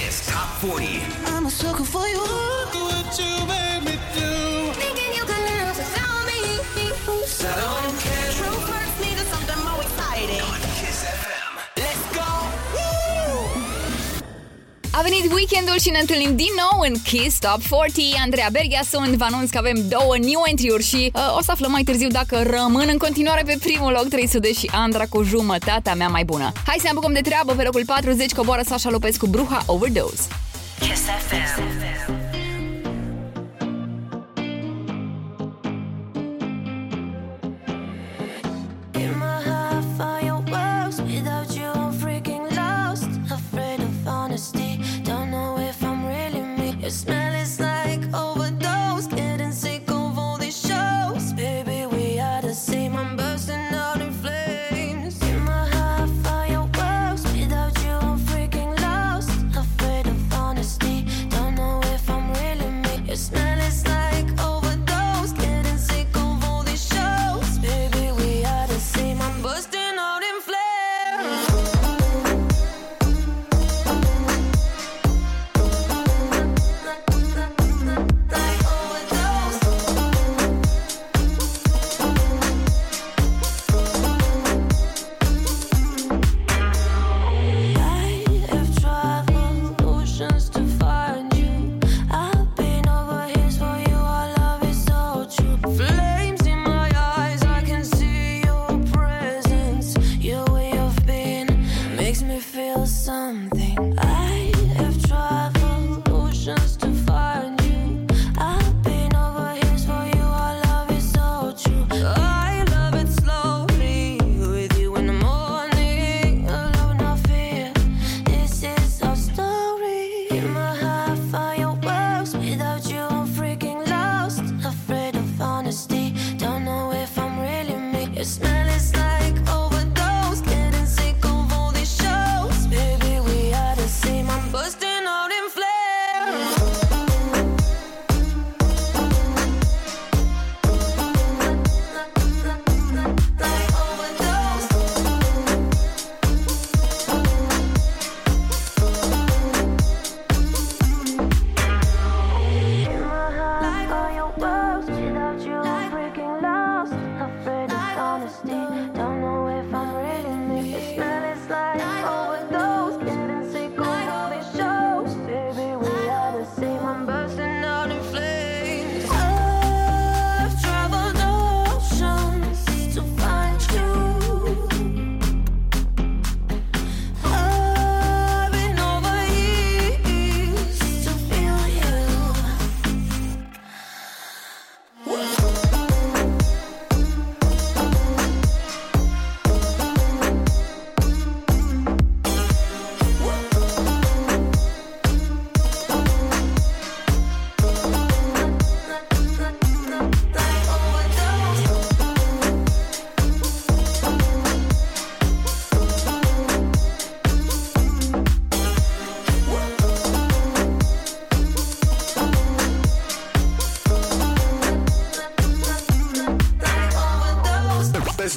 Kiss Top 40. I'm a sucker for you. What you made me do. Thinking you could learn to tell me. So I don't care. A venit weekendul și ne întâlnim din nou în Kiss Top 40. Andreea Berghia sunt, vă anunț că avem două new entry-uri și uh, o să aflăm mai târziu dacă rămân în continuare pe primul loc 300 și Andra cu jumătatea mea mai bună. Hai să ne apucăm de treabă, pe locul 40 coboară Sasha Lopez cu Bruha Overdose. Kiss FM.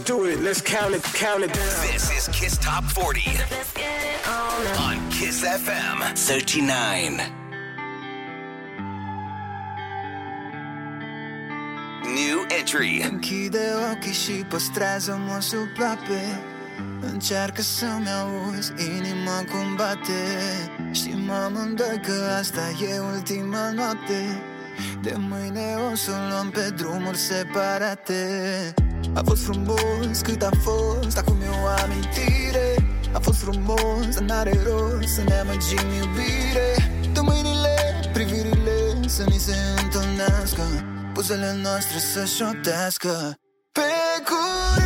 Do it. Let's count it. Count it down. This is Kiss Top 40 Let's get it on now. on Kiss FM 39. New entry. Închide ochii și păstrează-mă sub ape Încearcă să-mi auzi inima cum bate Știm amândoi că asta e ultima noapte De mâine o să o luăm pe drumuri separate A fost frumos cât a fost, acum e o amintire. A fost frumos, dar n-are rost să ne amăgim iubire. De mâinile, privirile să ni se întâlnească Buzele noastre să șoptească Pe curând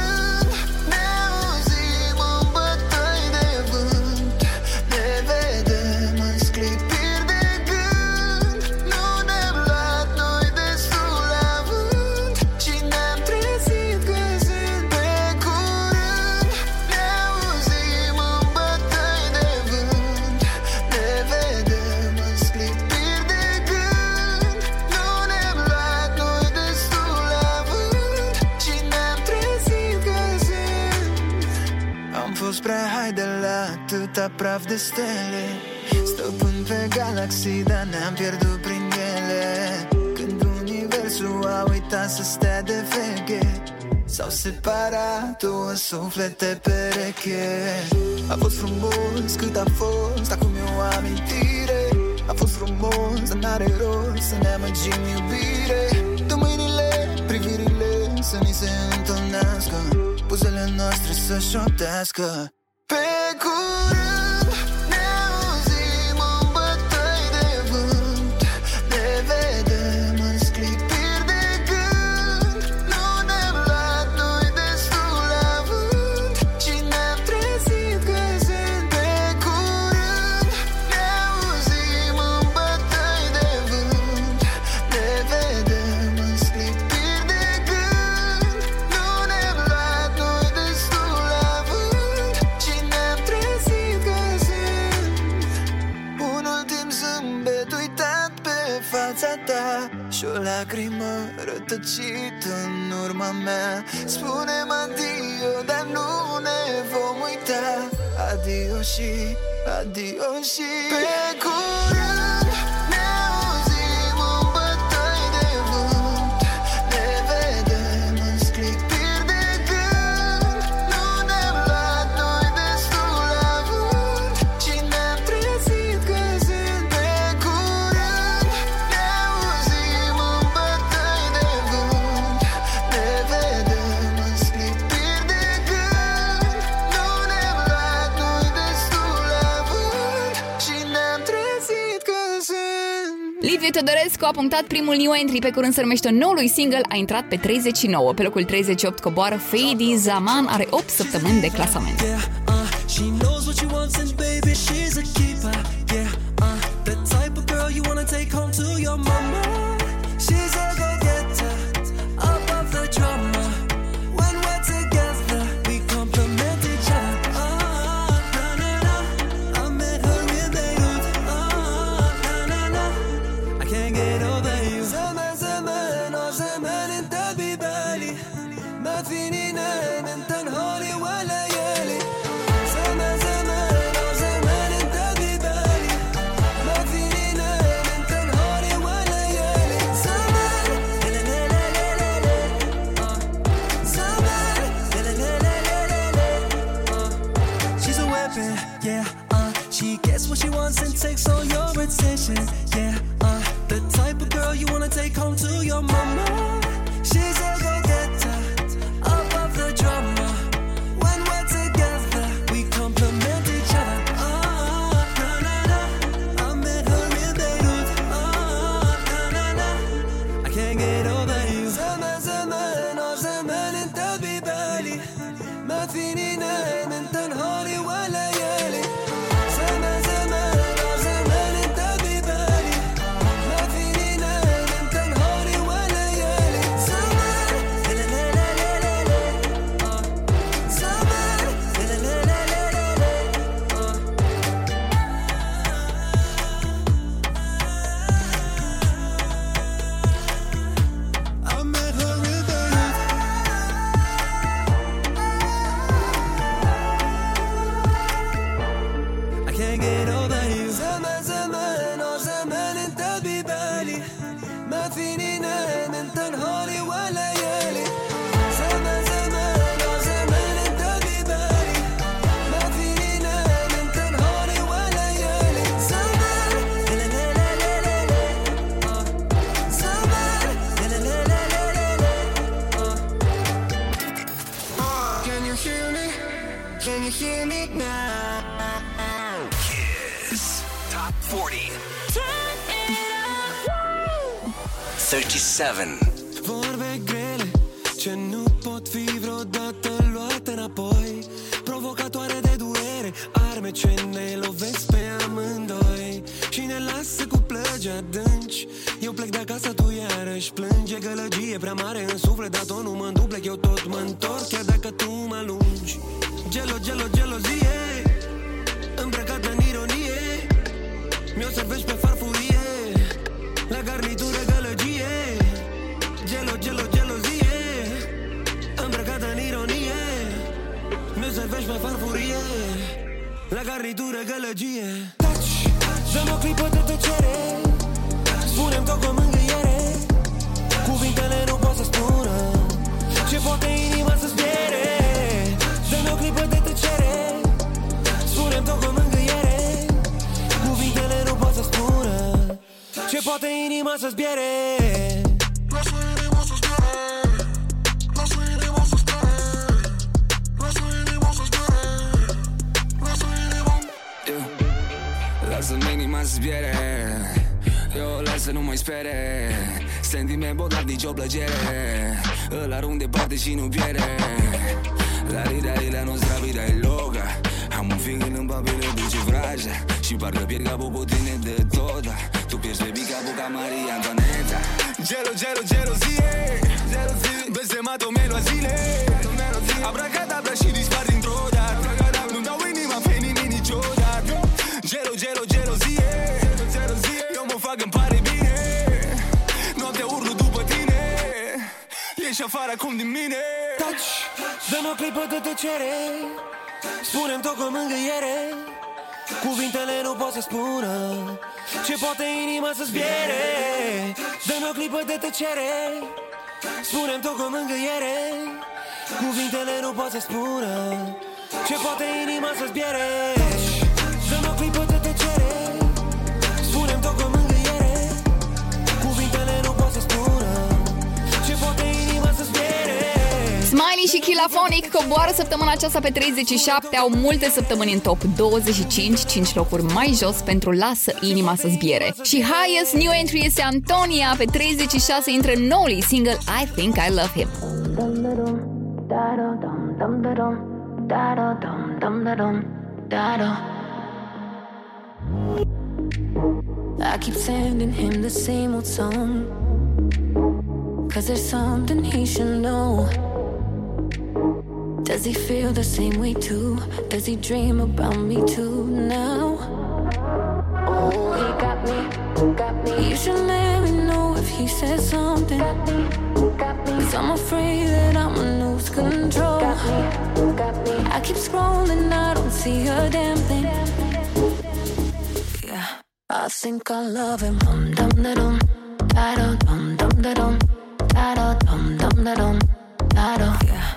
la praf de stele. Stăpân pe galaxii, dar ne-am pierdut prin ele. Când universul a uitat să stea de veche S-au separat două suflete pereche. A fost frumos cât a fost, acum e o amintire. A fost frumos, dar n-are rost să ne amăgim iubire. Tu mâinile, privirile să ni se întâlnească Buzele noastre să șoptească. Pe cur lacrimă rătăcită în urma mea. Spune-mi adio, dar nu ne vom uita. Adio și, adio și. Pe curând Teodorescu a punctat primul new entry pe curând se numește noului single, a intrat pe 39. Pe locul 38 coboară Fady Zaman, are 8 săptămâni de clasament. Yeah, uh, dancing să spună Ce poate inima să zbiere. Dăm o clipă de tăcere Spunem tot cu mângâiere. Cuvintele nu pot să spună Ce poate inima să zbiere. Dăm o clipă de tăcere Spunem tot cu mângâiere. Cuvintele nu pot să spună Ce poate inima să zbiere. Smiley și Kilafonic coboară săptămâna aceasta pe 37, au multe săptămâni în top 25, 5 locuri mai jos pentru Lasă inima să zbiere. Și highest new entry este Antonia, pe 36 intră noului single I Think I Love Him. I keep sending him the same old song. Cause there's something he should know. Does he feel the same way too? Does he dream about me too now? Oh, he got me, got me. You should let me know if he says something. Got me, got me. Cause I'm afraid that I'ma lose control. Got me, got me. I keep scrolling, I don't see a damn thing. Yeah, I think I love him. Dum dum da dum, da dum dum da dum, da dum dum da dum, da da. Yeah,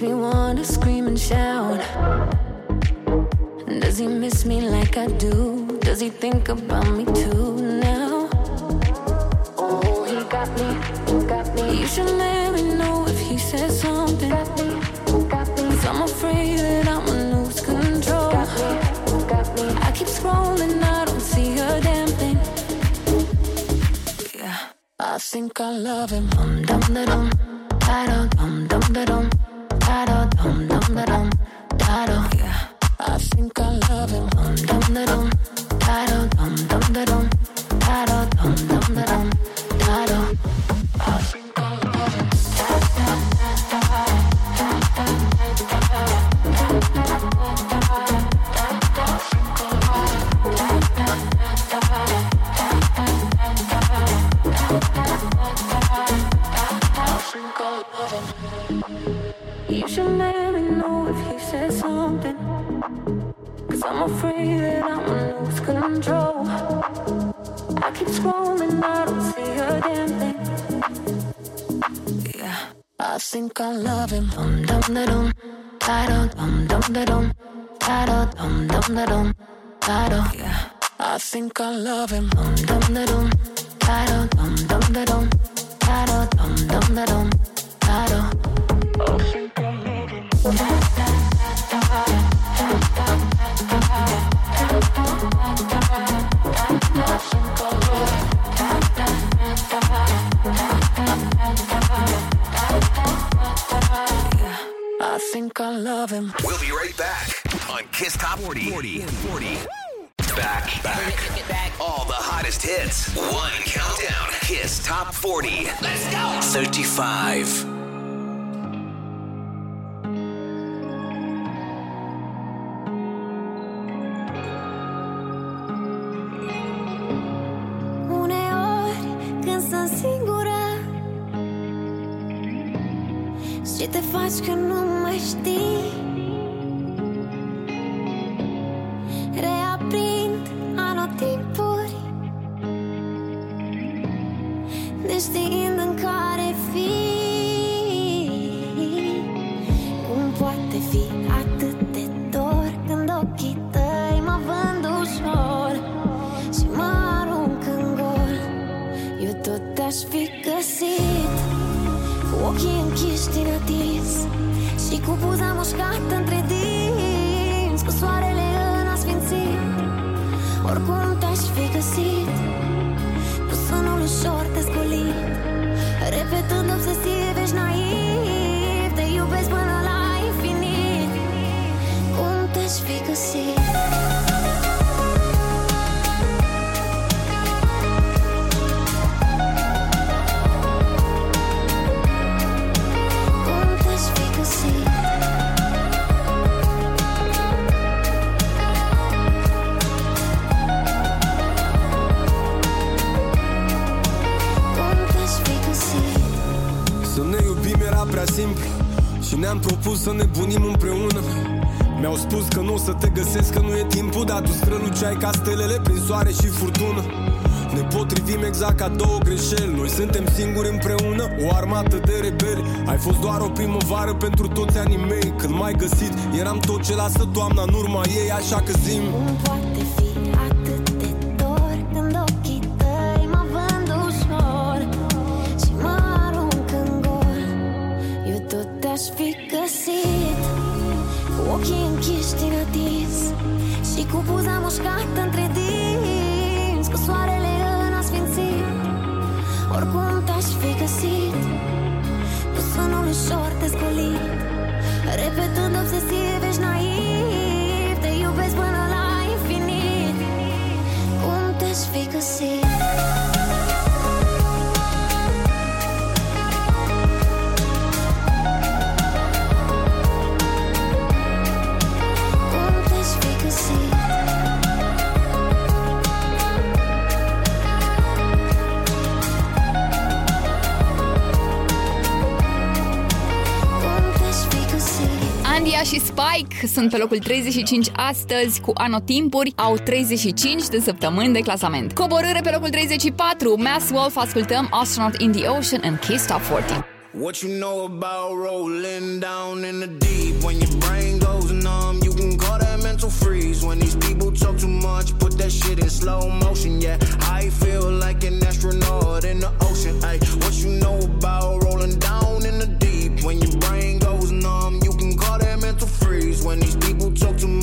makes me wanna scream and shout. Does he miss me like I do? Does he think about me too now? Oh, he got me, got me. You should let me know if he says something. Got me, got me. Cause I'm afraid that I'ma lose control. Got me, got me. I keep scrolling, I don't see a damn thing. Yeah, I think I love him. Dum dum da dum, da da dum dum da dum, dum dum da dum, da da. Yeah, I think I love him. Dum dum dum, think I love him. Dum dum dum, life. Ca stelele prin soare și furtună. Ne potrivim exact ca două greșeli. Noi suntem singuri împreună, o armată de rebeli. Ai fost doar o primăvară pentru toți anii mei. Când m-ai găsit, eram tot ce lasă toamna în urma ei Așa că zim. Cum sunt pe locul 35 astăzi cu anotimpuri, au 35 de săptămâni de clasament. Coborâre pe locul 34, Mass Wolf ascultăm Astronaut in the Ocean în Kiss Top 40. What you know about rolling down in the deep? When your brain goes numb, you can call that mental freeze. When these people talk too much, put that shit in slow motion. Yeah, I feel like an astronaut in the ocean. Ay, what you know about rolling down in the when these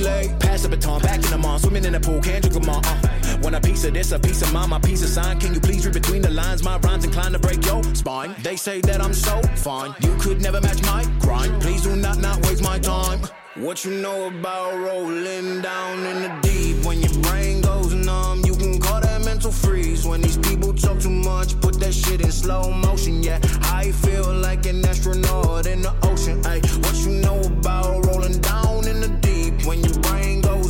Pass the baton, back in the mall, swimming in the pool, can't drink them all. Uh. Want a piece of this, a piece of mine, my piece of sign. Can you please read between the lines? My rhymes inclined to break your spine. They say that I'm so fine, you could never match my grind. Please do not not waste my time. What you know about rolling down in the deep? When your brain goes numb, you can call that mental freeze. When these people talk too much, put that shit in slow motion. Yeah, I feel like an astronaut in the ocean. Ay, what you know about rolling down in the deep?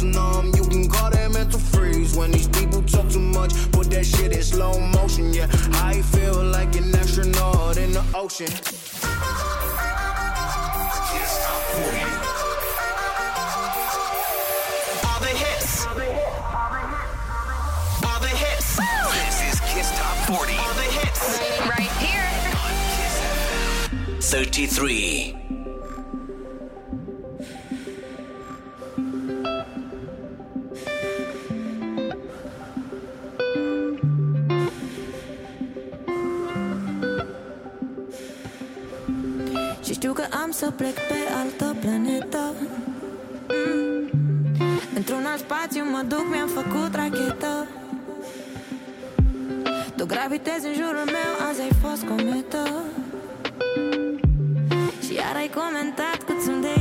goes numb. You can call that mental freeze when these people talk too much. Put that shit in slow motion, yeah. I feel like an astronaut in the ocean. All the hits. All the hits. This is Kiss Top 40. All the hits. Right here. 33. să plec pe altă planetă. Mm. Într-un alt spațiu mă duc, mi-am făcut rachetă. Tu gravitezi în jurul meu, azi ai fost cometă. Și iar ai comentat cât sunt de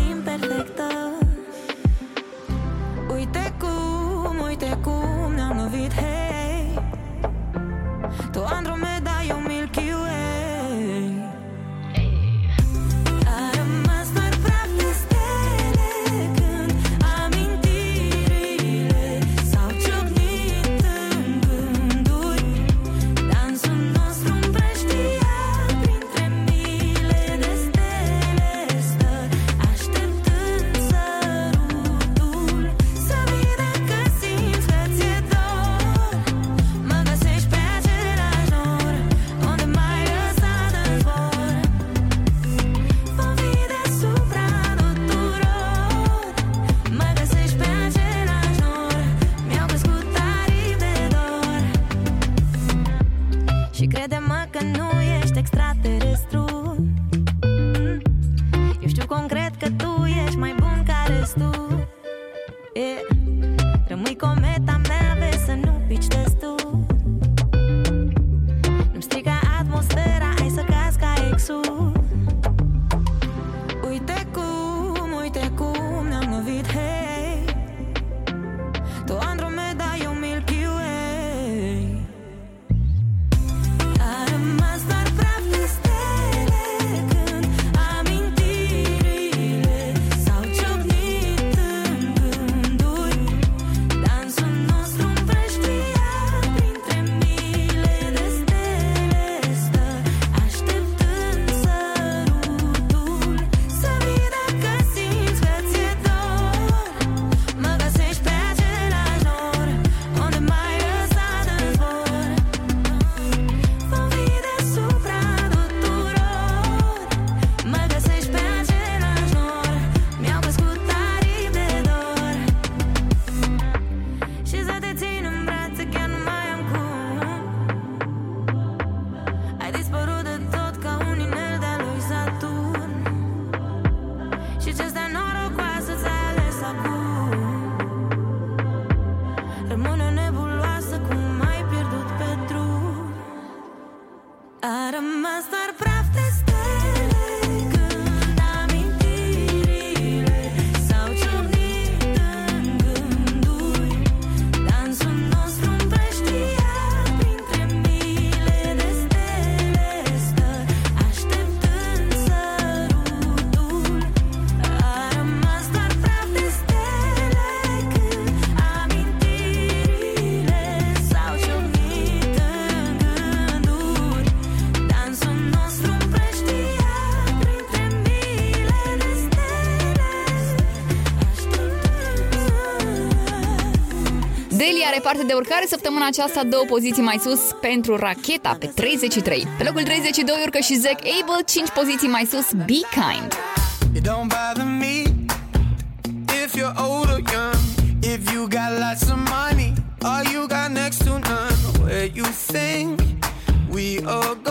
departe de urcare, săptămâna aceasta două poziții mai sus pentru Racheta pe 33. Pe locul 32 urcă și Zack Abel, 5 poziții mai sus Be Kind. It don't bother me if you're old or young, if you got lots of money, all you got next to none, where you think we all go.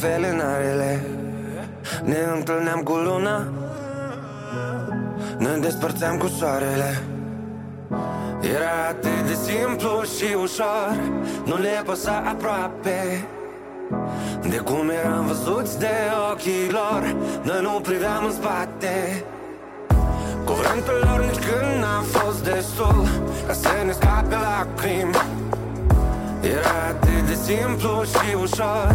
Felinarele Ne întâlneam cu luna. Ne despărțeam cu soarele. Era atât de simplu și ușor. Nu le păsa aproape. De cum eram văzuți de ochii lor Noi nu priveam în spate. Cuvântul lor nici când n-a fost destul Ca să ne scape lacrimi era atât de simplu și ușor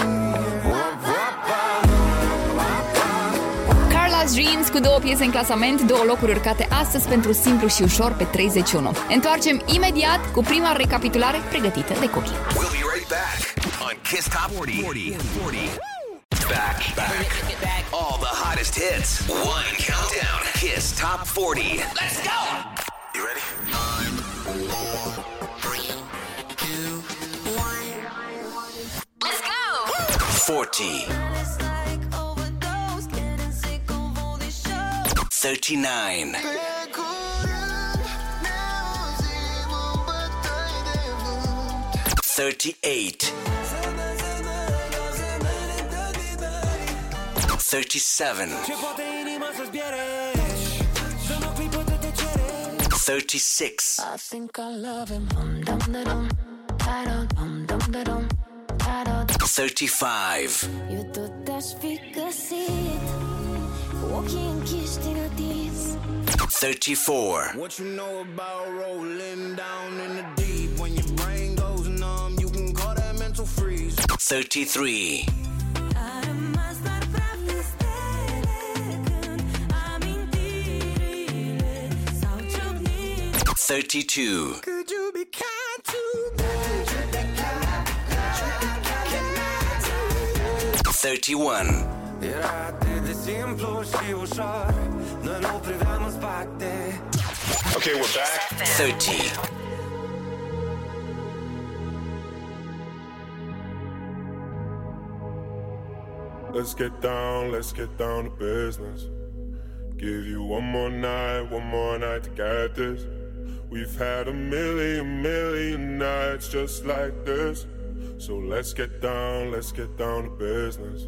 Past Dreams cu două piese în clasament, două locuri urcate astăzi pentru simplu și ușor pe 31. Întoarcem imediat cu prima recapitulare pregătită de copii. We'll be right back on Kiss Top 40. 40. 40. Back, back, back. All the hottest hits. One countdown. Kiss Top 40. Let's go! You ready? Five, four, three, two, one. Let's go! 40. 39. Thirty-eight. Thirty-seven. Thirty-six. I think I love him. Dum dum da dum, da dum, dum dum da dum, da dum. Thirty-five. Eu tot aș fi găsit 34. What you know about rolling down in the deep? When your brain goes numb, you can call that mental freeze. 33. Thirty-two. Could you be kind to me? Thirty-one. Era atât de simplu și ușor Noi nu priveam în spate Okay, we're back. Thirty. Let's get down, let's get down to business. Give you one more night, one more night to get this. We've had a million, million nights just like this. So let's get down, let's get down to business.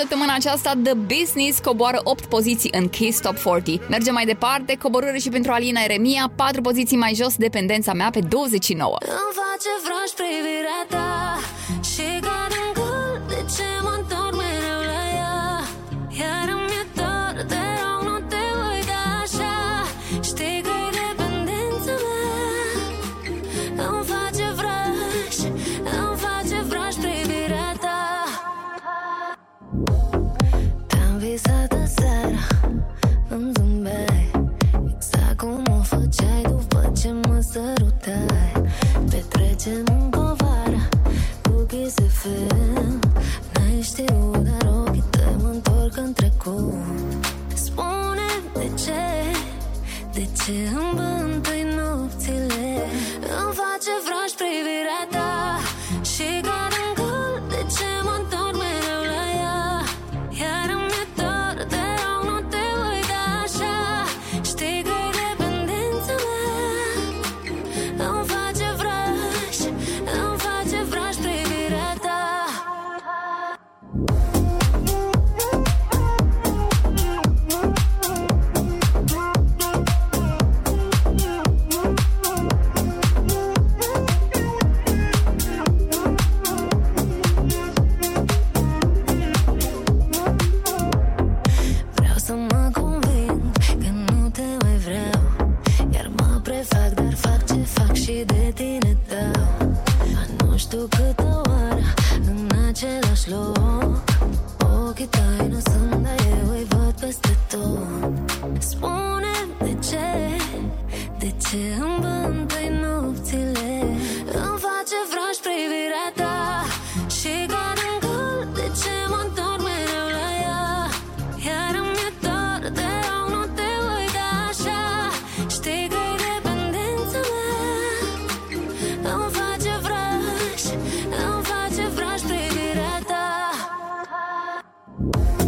săptămâna aceasta The Business coboară 8 poziții în Kiss Top 40. Mergem mai departe, coborâre și pentru Alina Eremia, 4 poziții mai jos, dependența mea pe 29. Îmi face vraj privirea ta Bye.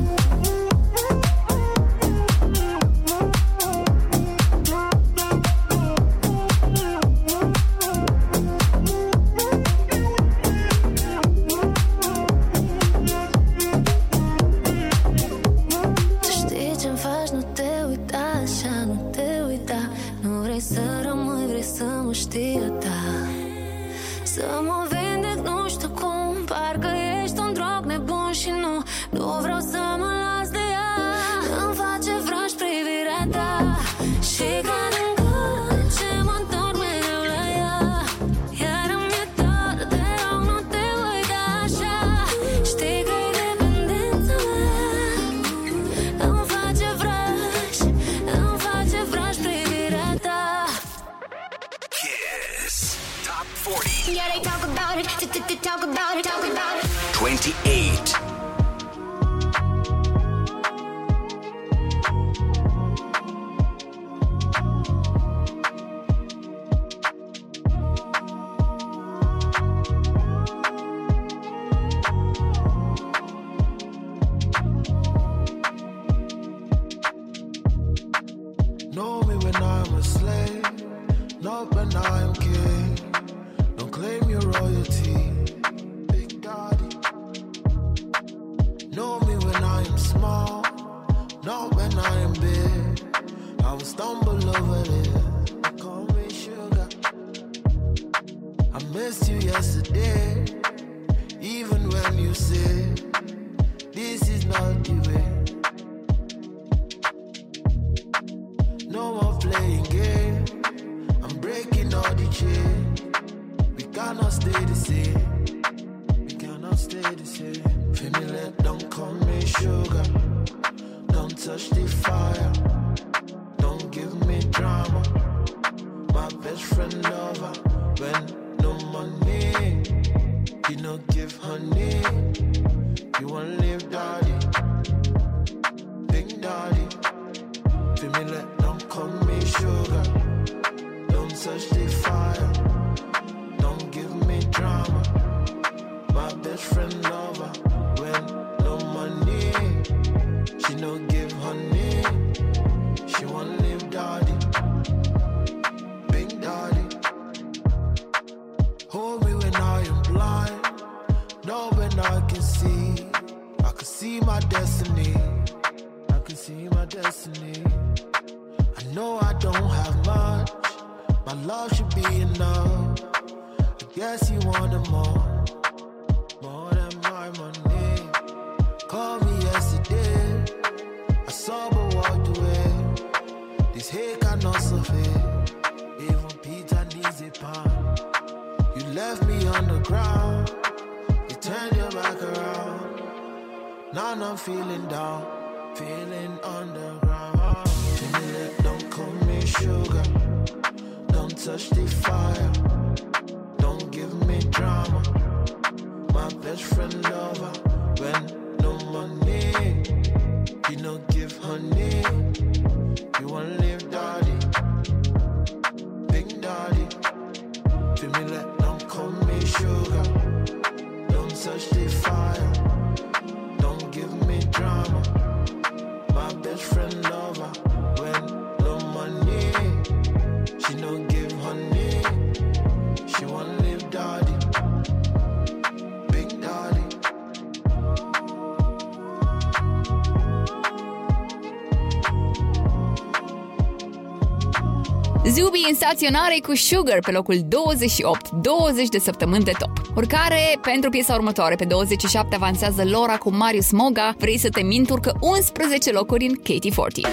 Zubi în staționare cu Sugar pe locul 28, 20 de săptămâni de top. Urcare pentru piesa următoare, pe 27 avansează Laura cu Marius Moga, Vrei să te mint, urcă 11 locuri în Katie 40.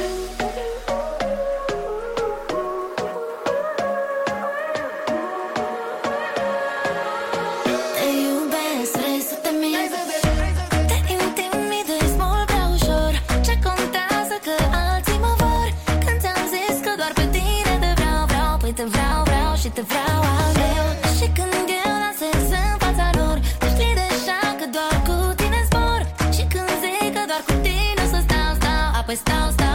down.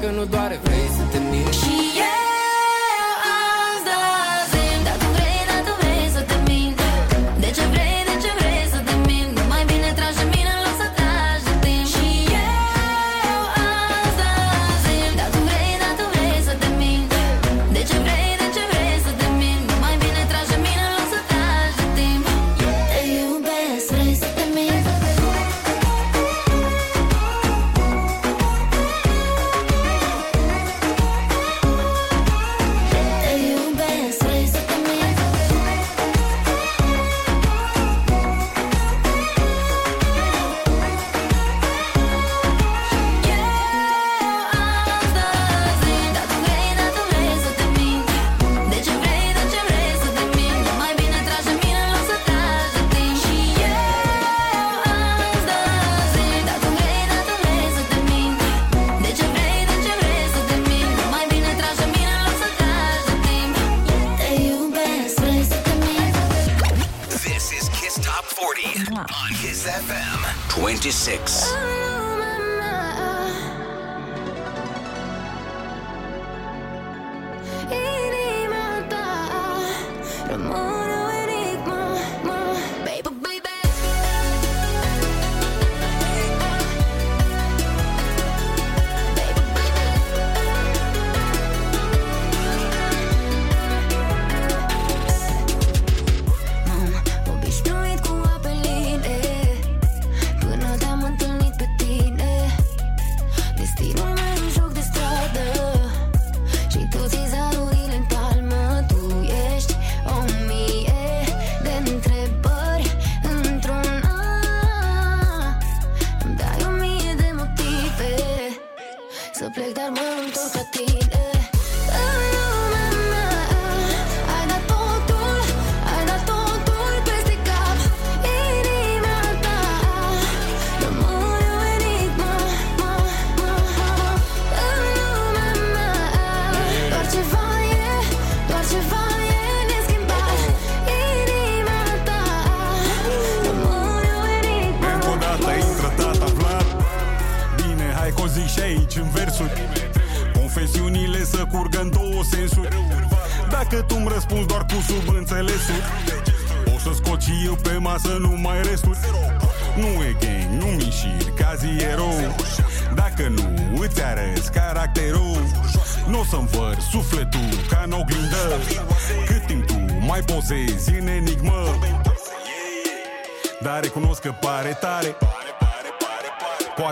Dacă nu doare Vrei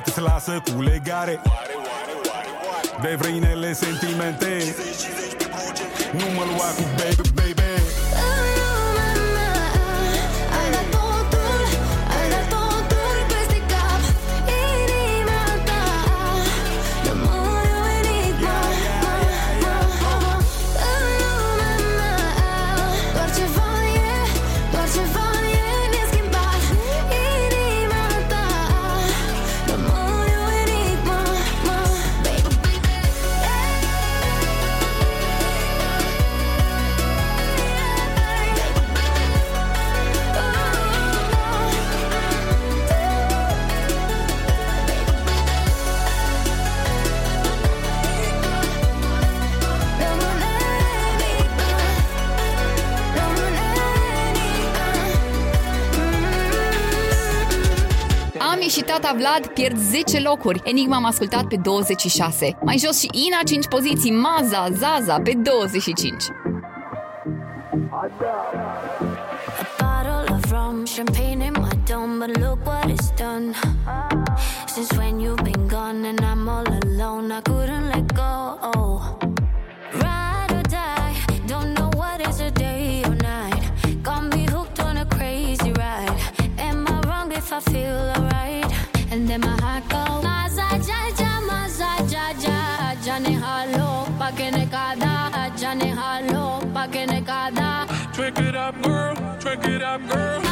till I circle. Vlad pierd 10 locuri. Enigma am ascultat pe 26. Mai jos și Ina 5 poziții, Maza, Zaza pe 25. talking got God. Trick it up, girl. Trick it up, girl.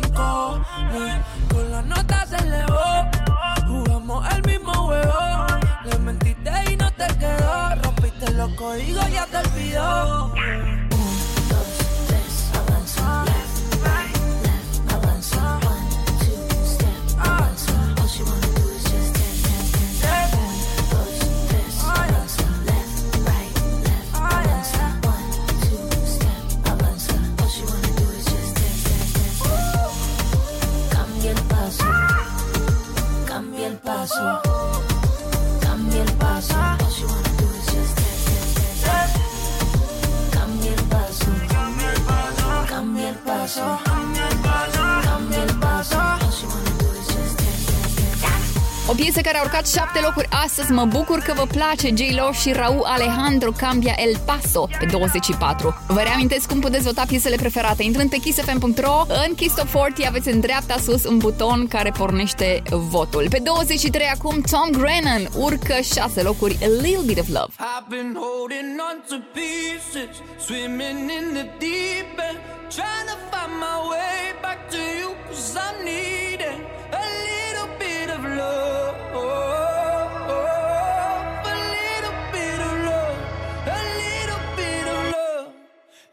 Cojones. Con la nota se elevó, jugamos el mismo juego. Le mentiste y no te quedó, rompiste los códigos, ya te olvidó. O piesă care a urcat șapte locuri astăzi, mă bucur că vă place J-Lo și Raul Alejandro Cambia El Paso pe 24. Vă reamintesc cum puteți vota piesele preferate. Intrând pe kissfm.ro, în Kiss Top 40 aveți în dreapta sus un buton care pornește votul. Pe 23 acum Tom Grennan urcă șase locuri A Little Bit of Love. I've been holding on to pieces, swimming in the deep end, trying to find my way back to you, cause I need it. A little bit of love,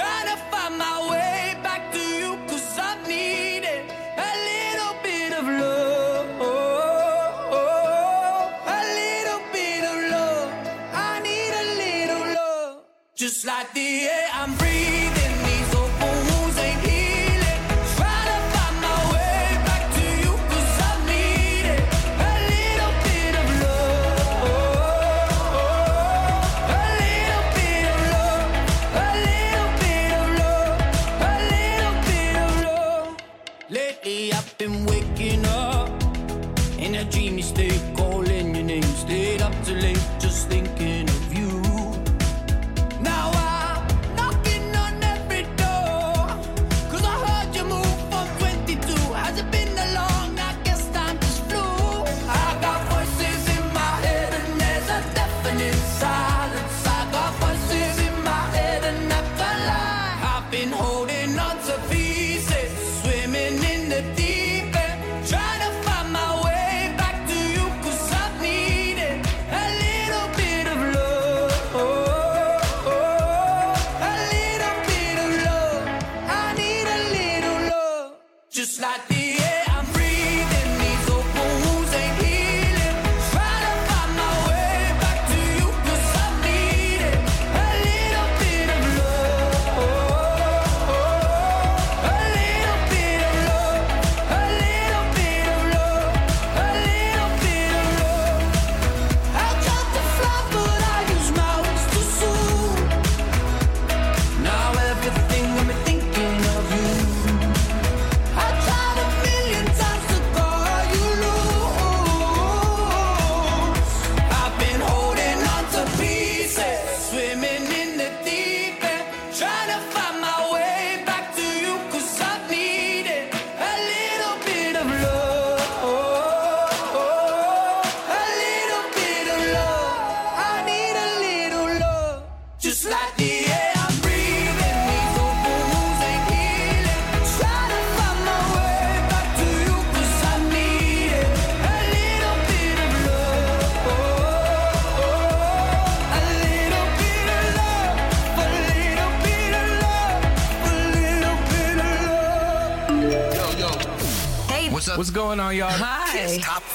trying to find my way back to you, cause I need it. A little bit of love. A little bit of love. I need a little love. Just like the air I'm breathing,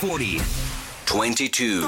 40, 22.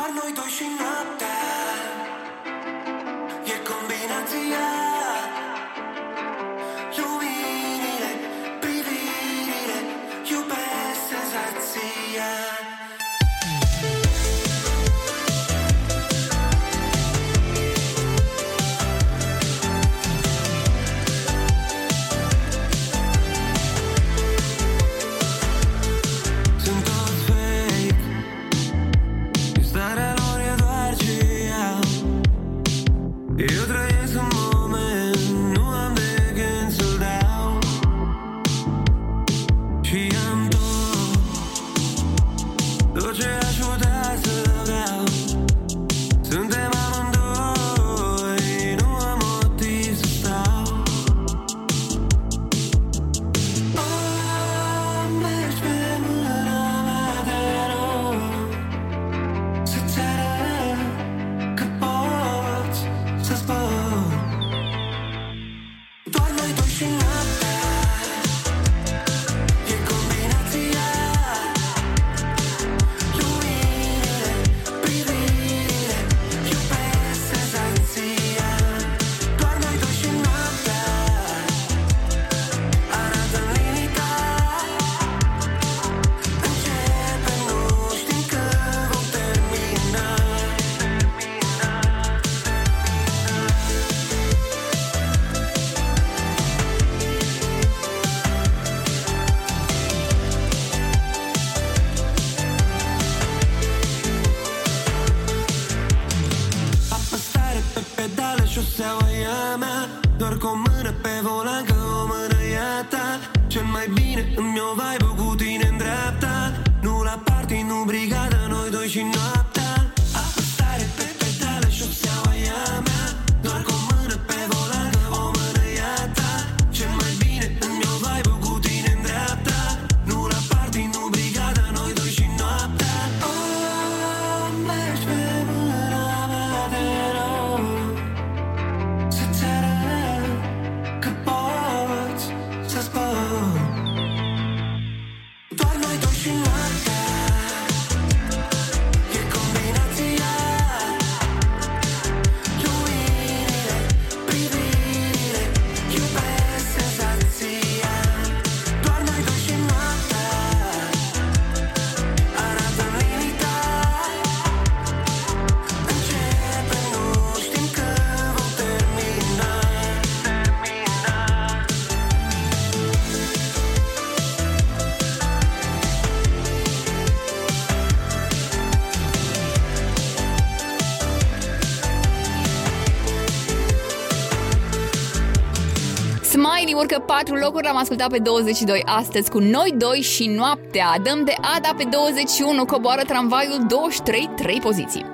4 locuri l-am ascultat pe 22 astăzi cu Noi 2 și Noaptea. Dăm de Ada pe 21, coboară tramvaiul 23, 3 poziții.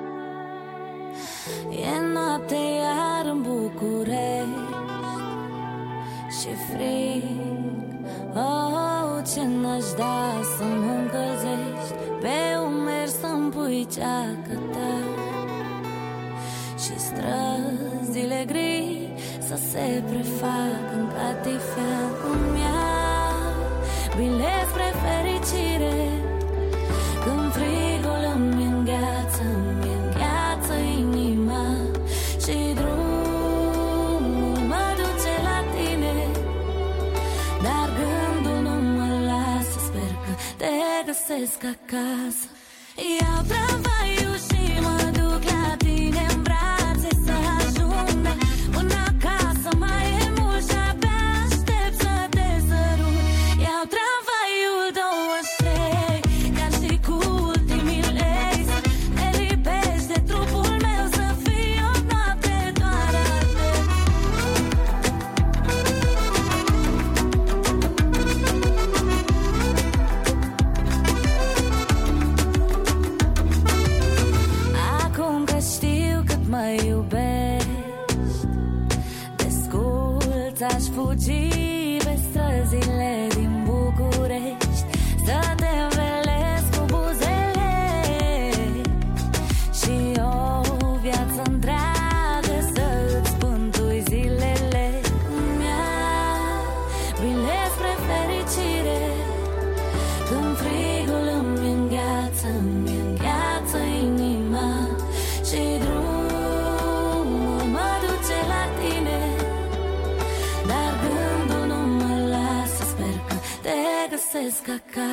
E noapte iar în București. Și frig. Oh, ce n-aș da să mă încălzești. Pe umeri să-mi pui ceacă ta Și străzile gri să se prefacă în catifea îmi ia bilet spre fericire Când frigul îmi îngheață, îmi îngheață inima Și drumul mă duce la tine. Dar gândul nu mă lasă, sper că te găsesc acasă. Ia brava 大概。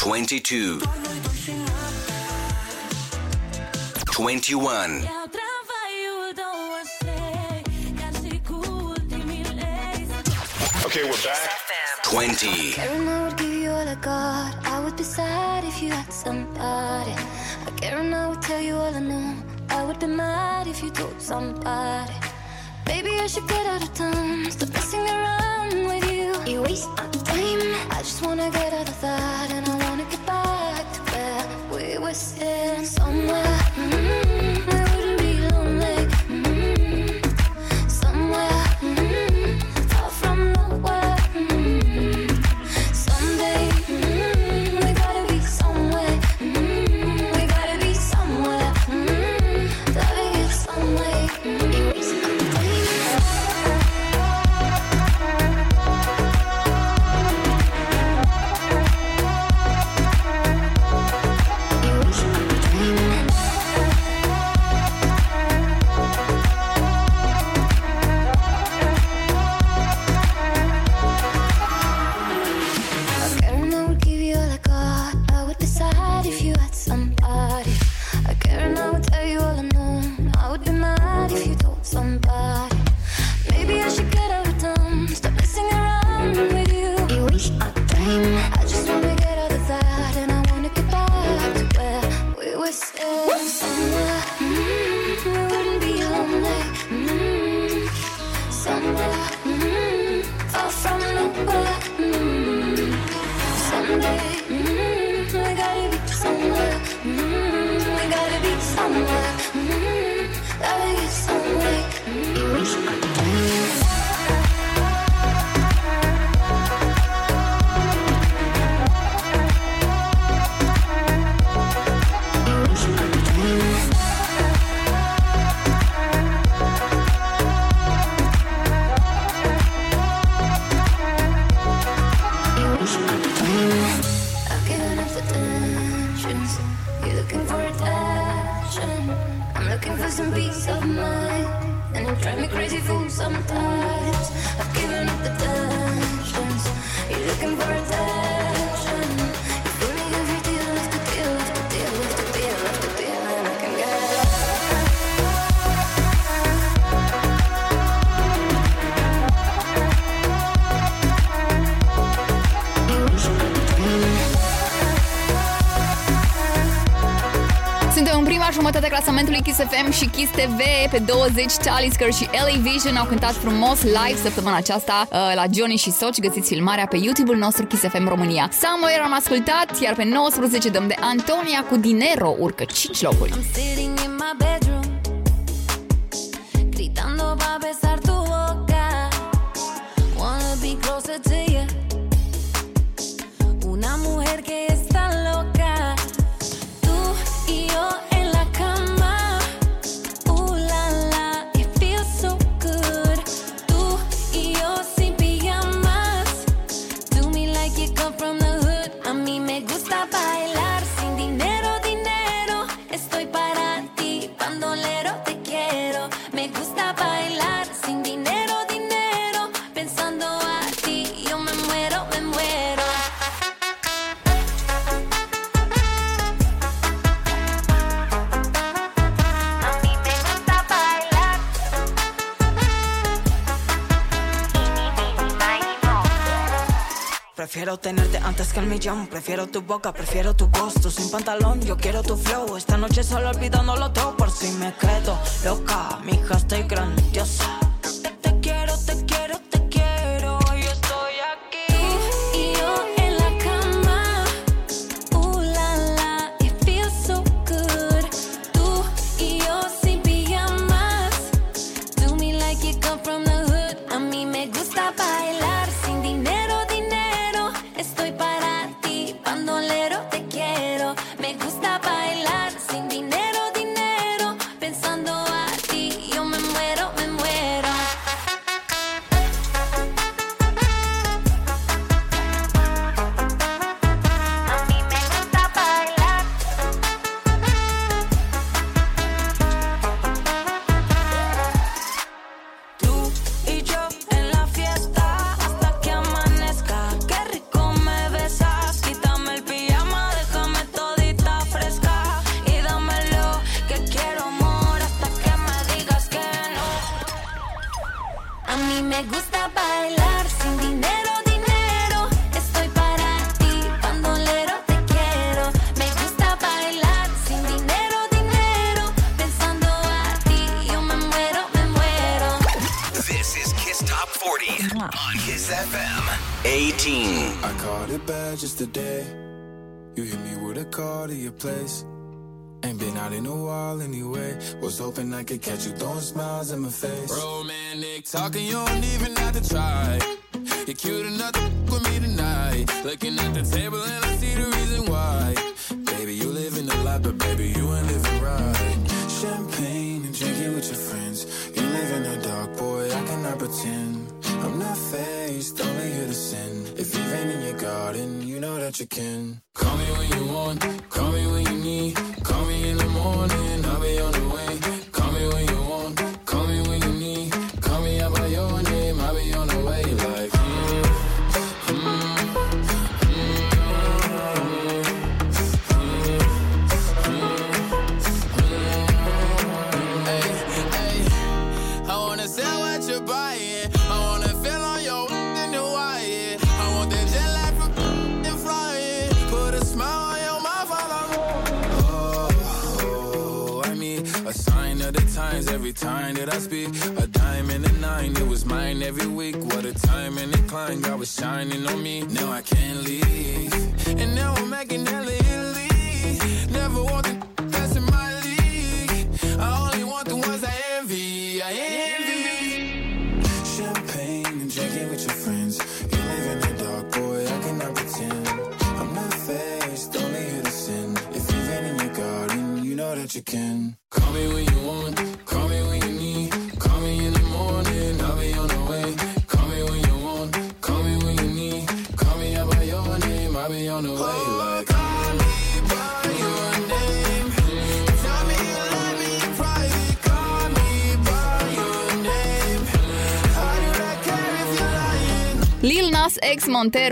22 21 Okay, we're back. 20. I would give you all I got. I would be sad if you had somebody. I caring I would tell you all I know. I would be mad if you told somebody. Maybe I should get out of town. Stop messing around with you. You waste my time. I just wanna get out of that and I voices. FM și Kiss TV Pe 20 Talisker și LA Vision au cântat frumos live săptămâna aceasta uh, La Johnny și Soci. Găsiți filmarea pe YouTube-ul nostru Kiss FM România. Somewhere am ascultat, iar pe 19 dăm de Antonia cu Dinero. Urcă 5 locuri. I'm Prefiero tenerte antes que el millón. Prefiero tu boca, prefiero tu gusto. Sin pantalón, yo quiero tu flow. Esta noche solo olvidándolo todo por si me quedo loca. Mija, estoy grandiosa. hoping I could catch you throwing smiles in my face. Romantic talking, you don't even have to try.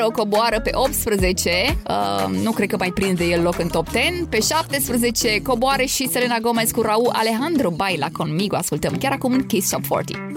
Leo coboară pe 18, uh, nu cred că mai prinde el loc în top 10. Pe 17 coboară și Selena Gomez cu Raul Alejandro Baila Conmigo, ascultăm chiar acum în Kiss Top 40.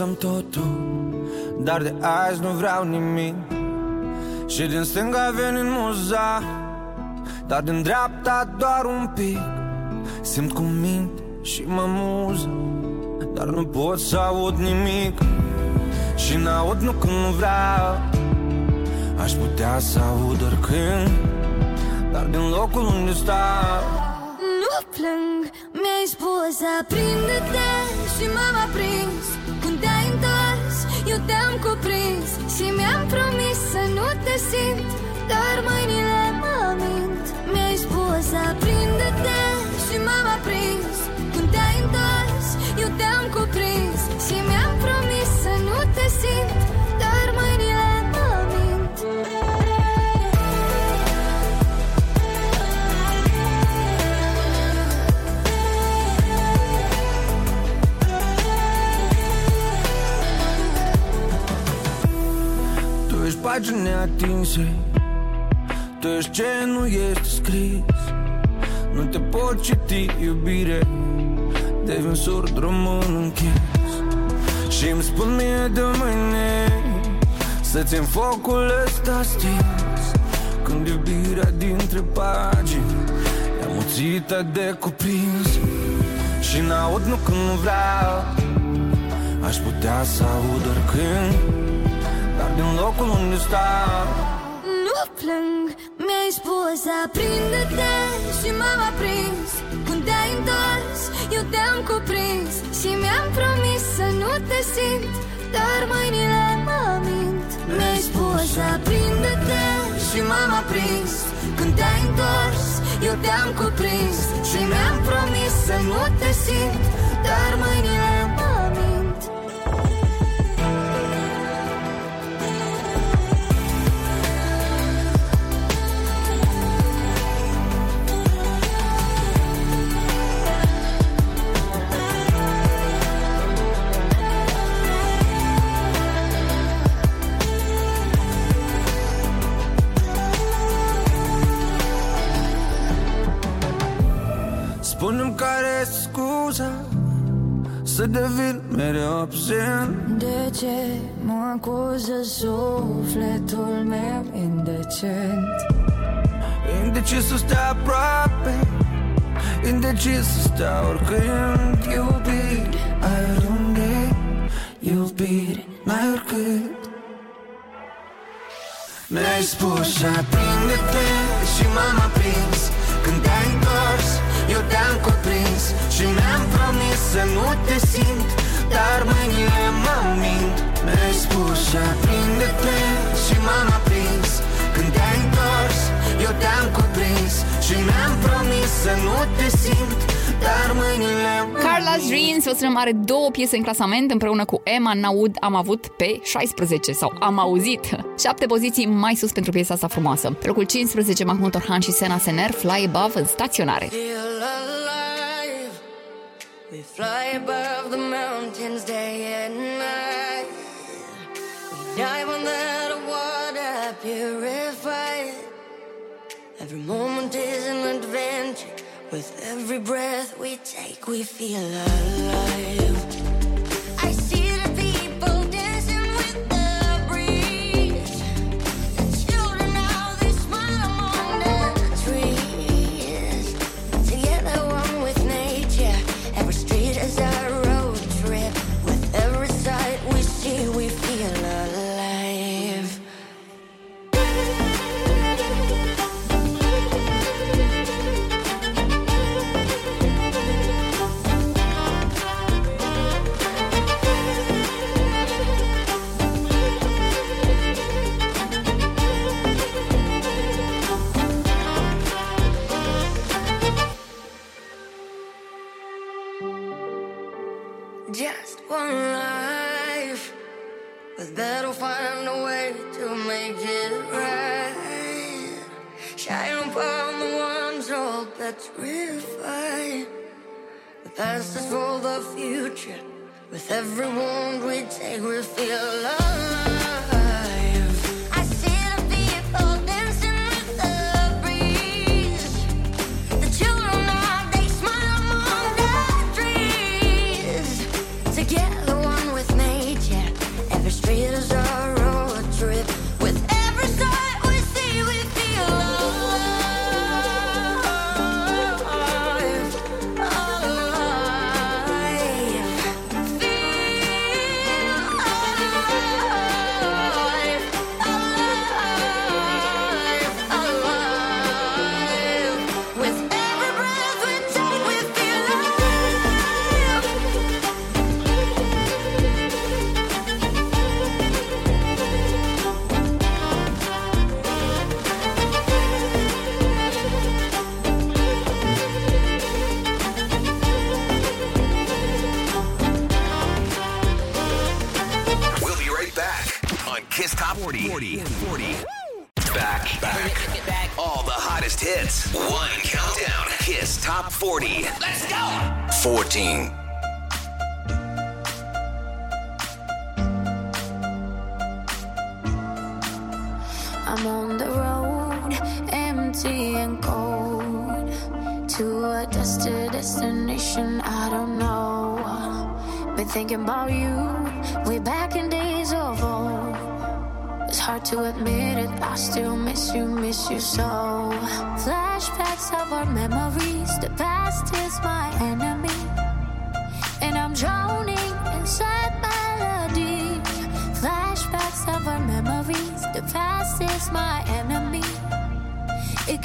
Am vrut să-mi totul Dar de azi nu vreau nimic. Și din stânga veni muza Dar din dreapta doar un pic. Simt cum mint și mă muză Dar nu pot să aud nimic. Și n-aud nu când nu vreau Aș putea să aud oricând. Dar din locul unde stau Nu plâng, mi-ai spus aprinde-te și m-am aprins. Când te-ai întors, eu te-am cuprins Și mi-am promis să nu te simt Dar mâinile mă mint. Mi-ai spus aprinde-te și m-am aprins. Când te-ai întors, eu te-am cuprins Și mi-am promis să nu te simt pagini neatinse Tu ești ce nu este scris. Nu te pot citi, iubire. Devin surd, rămân închis. Și îmi spun mie de mâine Să țin focul ăsta stins. Când iubirea dintre pagini E amuțită de cuprins. Și n-aud nu când nu vreau Aș putea să aud oricând. Dar din locul unde stau Nu plâng, mi-ai spus aprinde-te și m-am aprins. Când te-ai întors, eu te-am cuprins Și mi-am promis să nu te simt Dar mâinile mă mint. Mi-ai spus aprinde-te și m-am aprins. Când te-ai întors, eu te-am cuprins Și mi-am promis să nu te simt Dar mâinile mă scuza Să devin mereu absent. De ce mă acuză sufletul meu indecent? Indecis să stai aproape Indecis să stau oricând. Iubit, ai oriunde Iubire, n-ai oricât Mi-ai spus și aprinde-te Și m-am aprins. Când te-ai întors Eu te-am cuprins Și mi-am promis să nu te simt Dar mâinile mă mint. Mi-ai spus și aprinde-te Și m-am aprins. Când te-ai întors Eu te-am cuprins Și mi-am promis să nu te simt Dar mâinile mă Carla's Dreams, vă spunem, are două piese în clasament împreună cu Emma Naud am avut pe 16 sau am auzit. Șapte poziții mai sus pentru piesa asta frumoasă. Pe locul 15, Mahmut Orhan și Sena Sener, Fly Above în staționare. Feel alive. We fly above the mountains day and night. We dive on that water purified. Every moment is an adventure. With every breath we take, we feel alive. One life, but that'll find a way to make it right. Shine upon the ones all that's refined. The past is for the future. With every wound we take, we feel alive.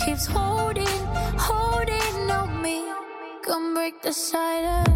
Keeps holding, holding on me. Come break the silence.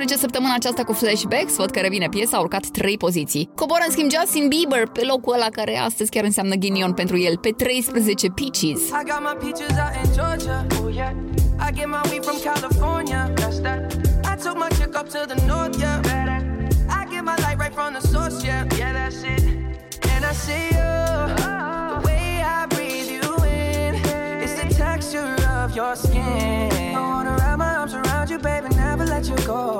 E pe 14 săptămâna aceasta cu Flashbacks, văd că revine piesa, a urcat 3 poziții. Coboră în schimb Justin Bieber pe locul ăla care astăzi chiar înseamnă ghinion pentru el, pe 13 Peaches. I got my peaches out in Georgia. Oh yeah. I get my weed from California. That's that. I took my chick up to the north, yeah. Better. I get my light right from the source, yeah. Yeah, that's it. And I see you. The way I breathe you in. It's the texture of your skin. I wanna wrap my arms around you, baby, never let you go.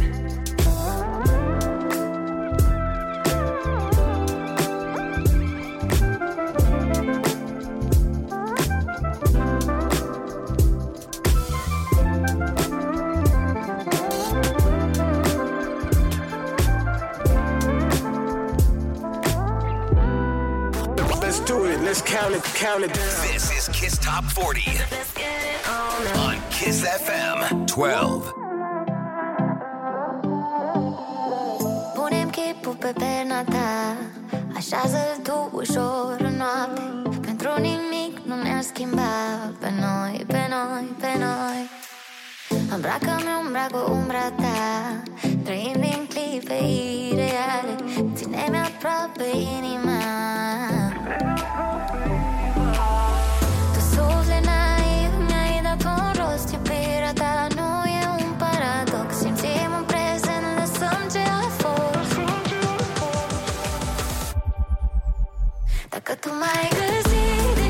Let's count it. Count it down. This is Kiss Top 40 on Kiss FM 12. Punem chipul pe perna ta Așează-l tu ușor în noapte Pentru nimic nu ne-ar schimba Pe noi, pe noi, pe noi Îmbracă-mi umbra cu umbra ta Trăim din clipe ideale Ține-mi aproape inima. Tu sufle Mi-ai dat un rost nu e un paradox. Simțim un prezent Lăsăm ce a fost. Dacă tu mai ai găsit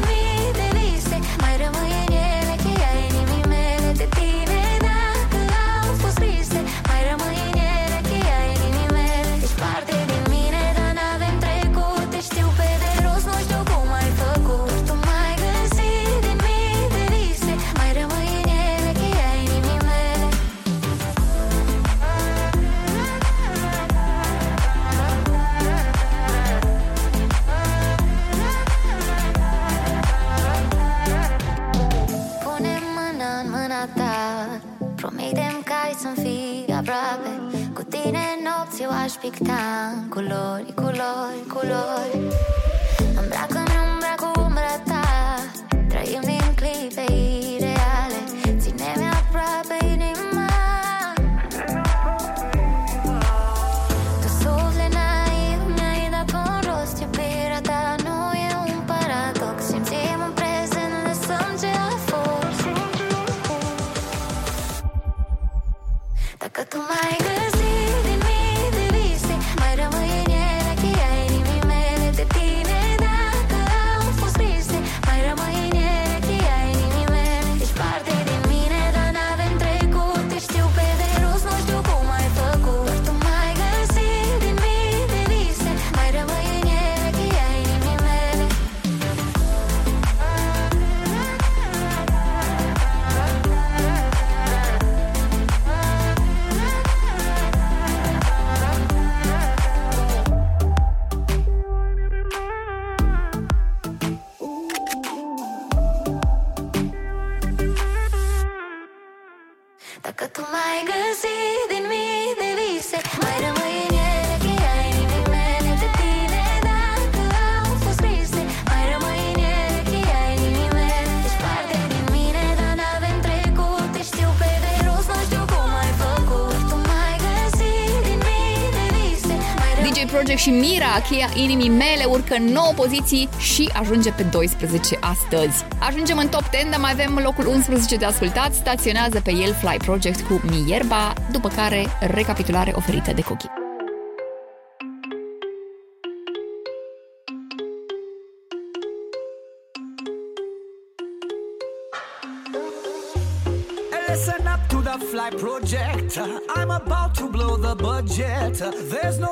tine nopți eu aș picta culori, culori, culori. și Mira, cheia inimii mele, urcă 9 poziții și ajunge pe 12 astăzi. Ajungem în top 10, dar mai avem locul 11 de ascultat, staționează pe el Fly Project cu Mi după care recapitulare oferită de Cookie. Fly project. I'm about to blow the budget. There's no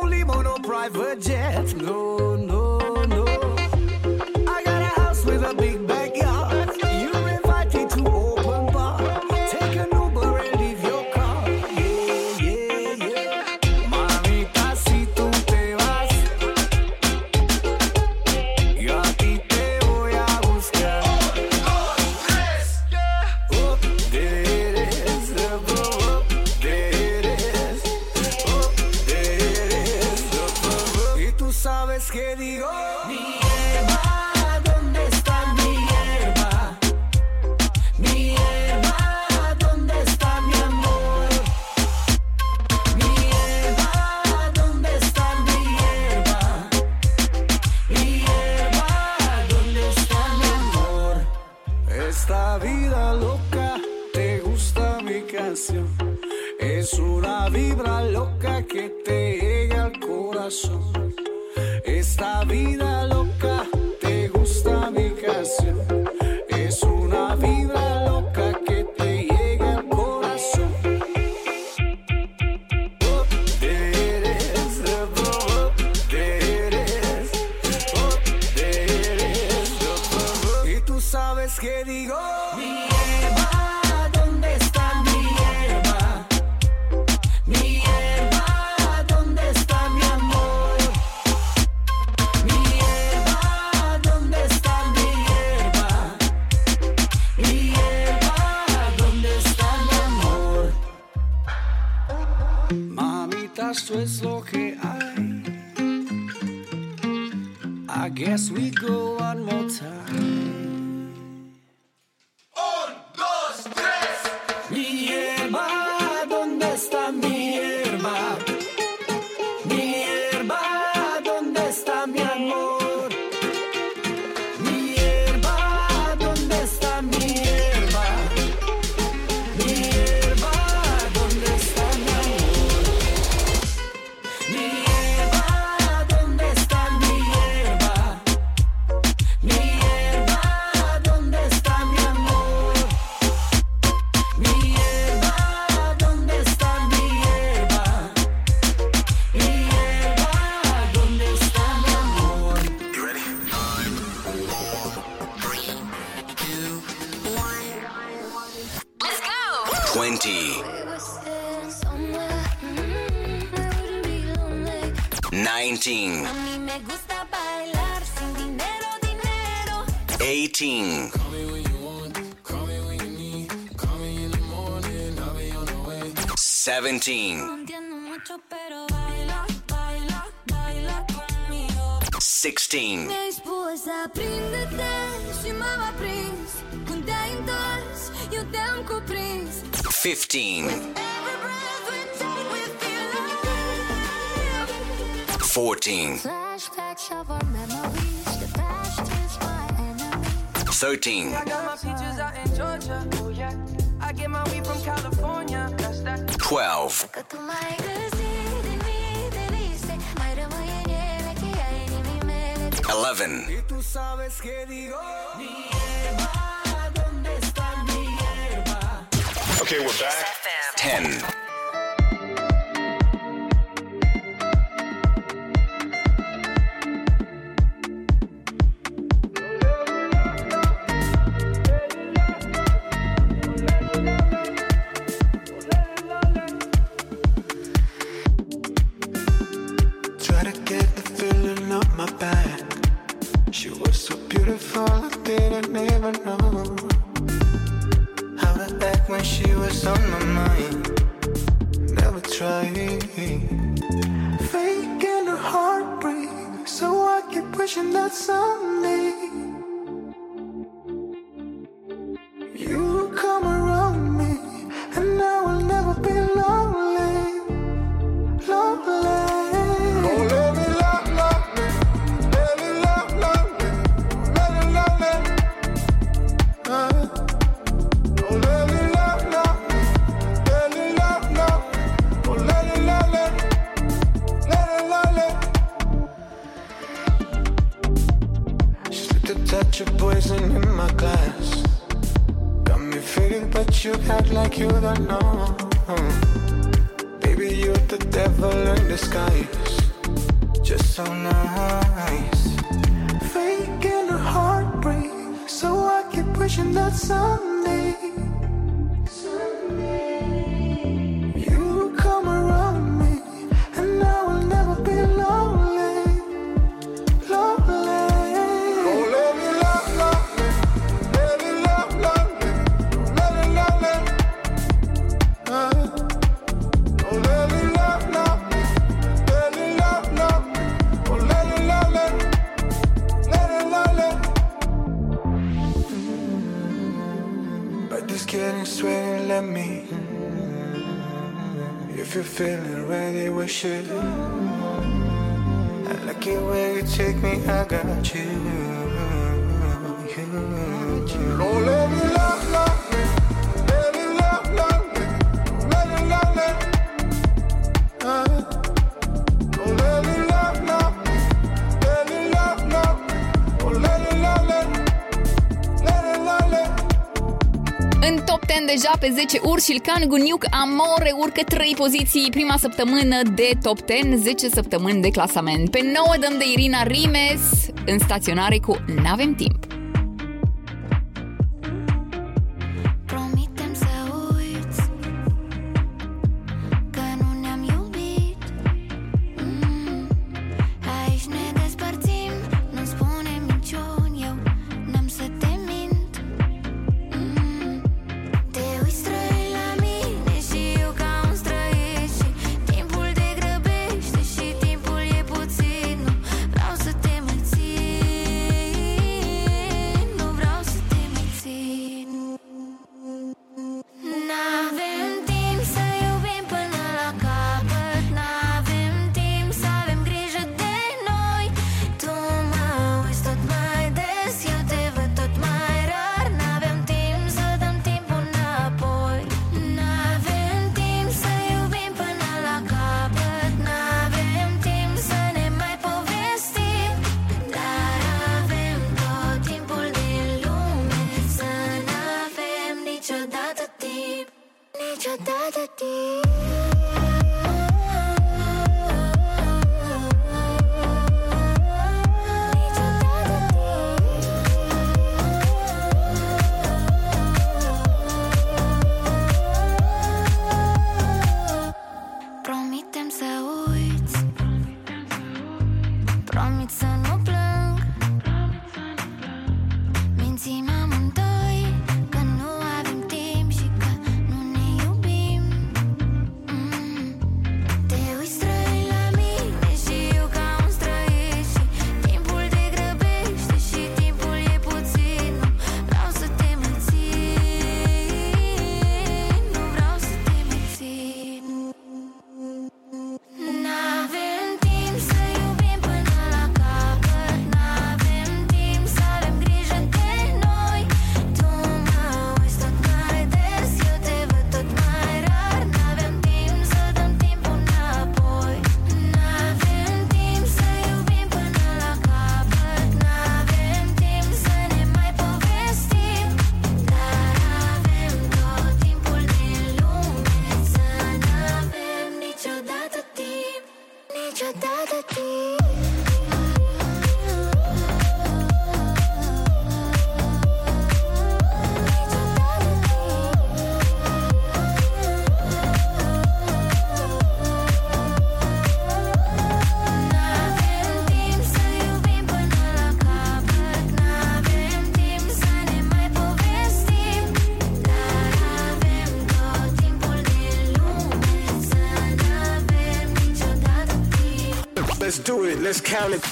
16. 15. 14. 13. 12. 11. Okay, we're back. 10. all I didn't even know. How to act when she was on my mind. Never tried. Faking her heartbreak, so I keep wishing that someday. schön prezent deja pe 10 urși, Can Guniuc Amore urcă 3 poziții prima săptămână de top 10, 10 săptămâni de clasament. Pe 9 dăm de Irina Rimes în staționare cu N-avem timp.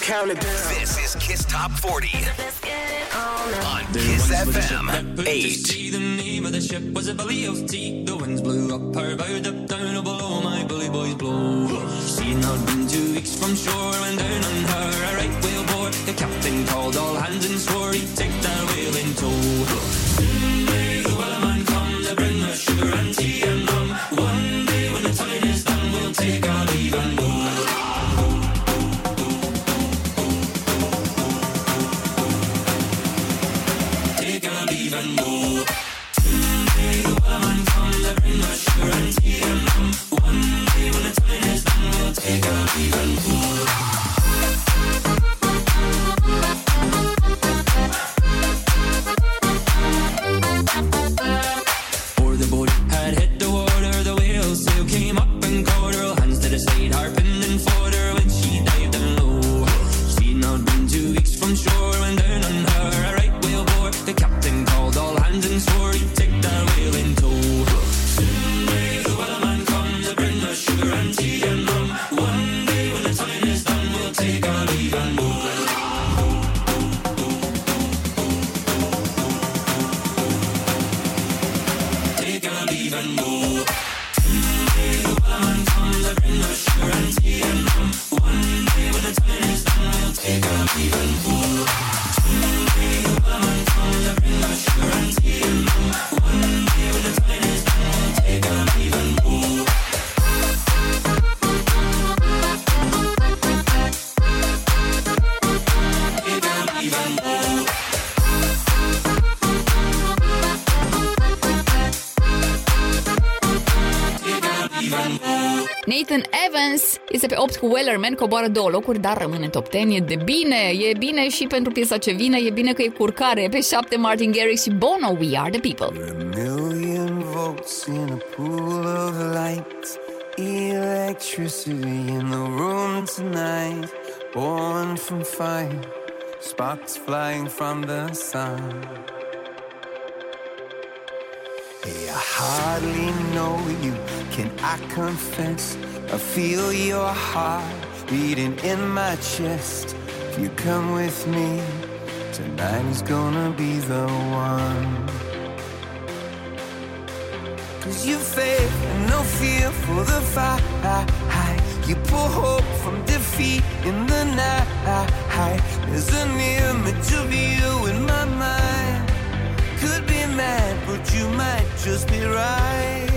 count it down. This is Kiss Top 40 on Kiss FM 8. See the name of the ship was a belly of tea. The winds blew up her bow, up down below my bully boys blow. She not been two weeks from shore Este pe 8 cu Wellerman, coboară două locuri, dar rămâne top 10. E de bine, e bine și pentru piesa ce vine, e bine că e curcare. Pe 7 Martin Garrix și Bono, We Are The People. Electricity in the room tonight, born from fire, sparks flying from the sun. Hey, I hardly know you. Can I confess? I feel your heart beating in my chest. If you come with me, tonight is gonna be the one. Cause you faith and no fear for the fight. You pull hope from defeat in the night. There's an image of you in my mind. Could be mad, but you might just be right.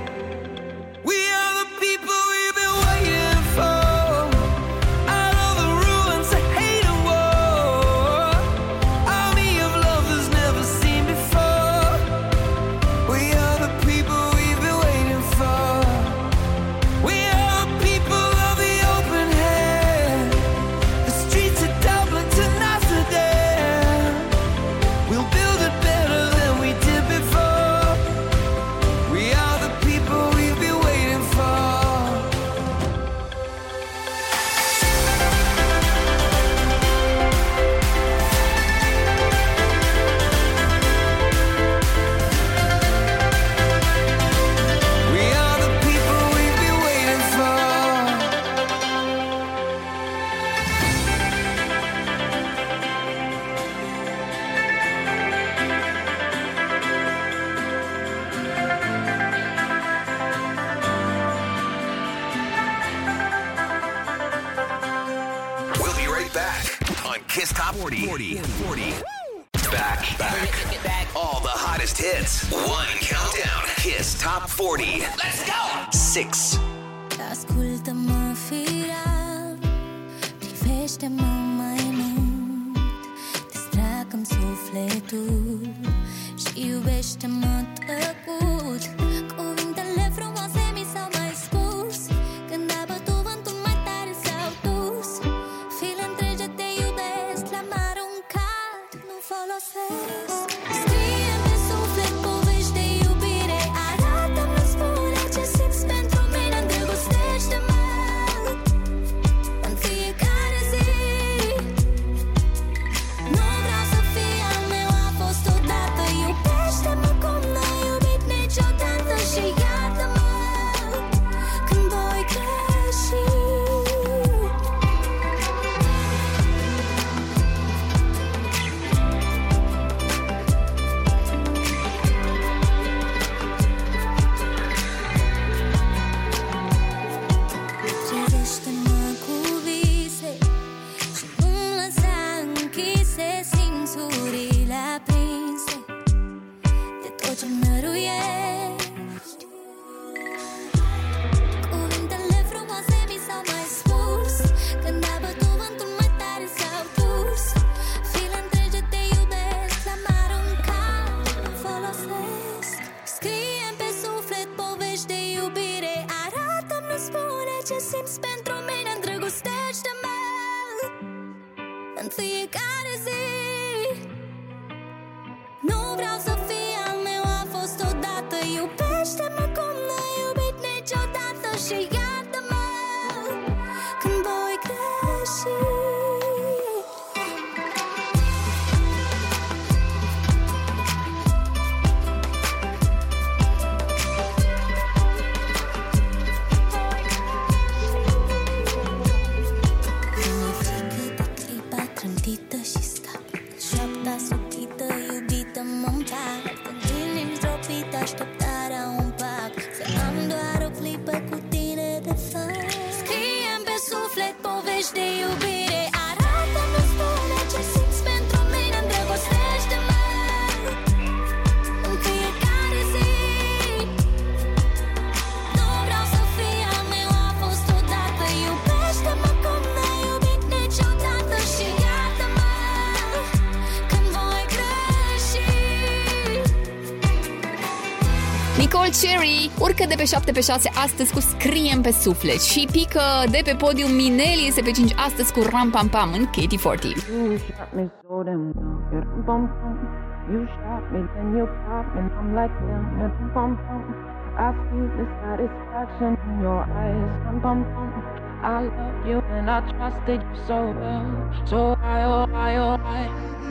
urcă de pe 7 pe 6 astăzi cu Scriem pe suflet și pică de pe podium Mineli este pe 5 astăzi cu Ram Pam Pam în Katy 40.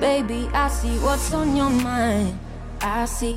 Baby, I see what's on your mind. I see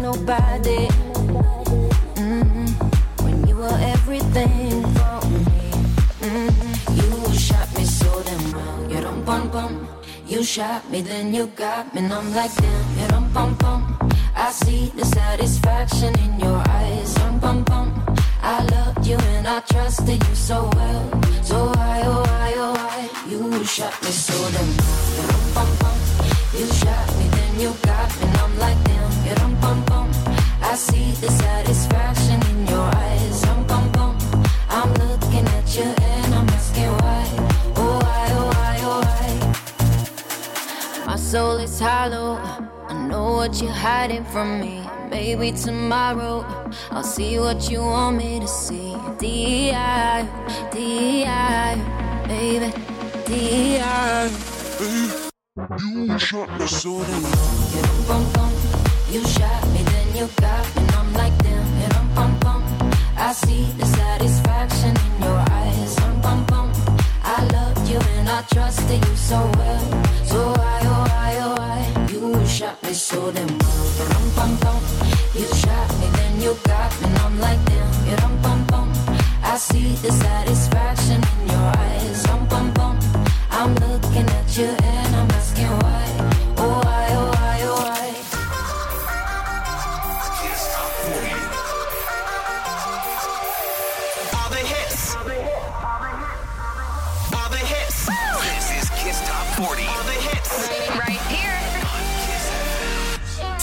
nobody. mm When you were everything for me. mm You shot me. You. You shot me, then you got me, and I'm like damn. You. I see the satisfaction in your eyes. Dum bum bum. I loved you and I trusted you so well. So why, oh why, oh why? You shot me so damn well. You. You shot me, then you got me, and I'm like damn. I see the satisfaction in your eyes. Dum bum bum. I'm looking at you and I'm asking why. Oh why, oh why, oh why? My soul is hollow. I know what you're hiding from me. Maybe tomorrow I'll see what you want me to see. D.I. D.I. Baby, D.I. You shot me so damn You bum bum. You shot me, you got and I'm like damn. Bum bum. I see the satisfaction in your eyes. Bum. I loved you and I trusted you so well. So why, oh why, oh why? You shot me so damn. You shot me, then you got and I'm like damn. I see the satisfaction in your eyes. Bum. I'm looking at you and I'm asking why, oh why, oh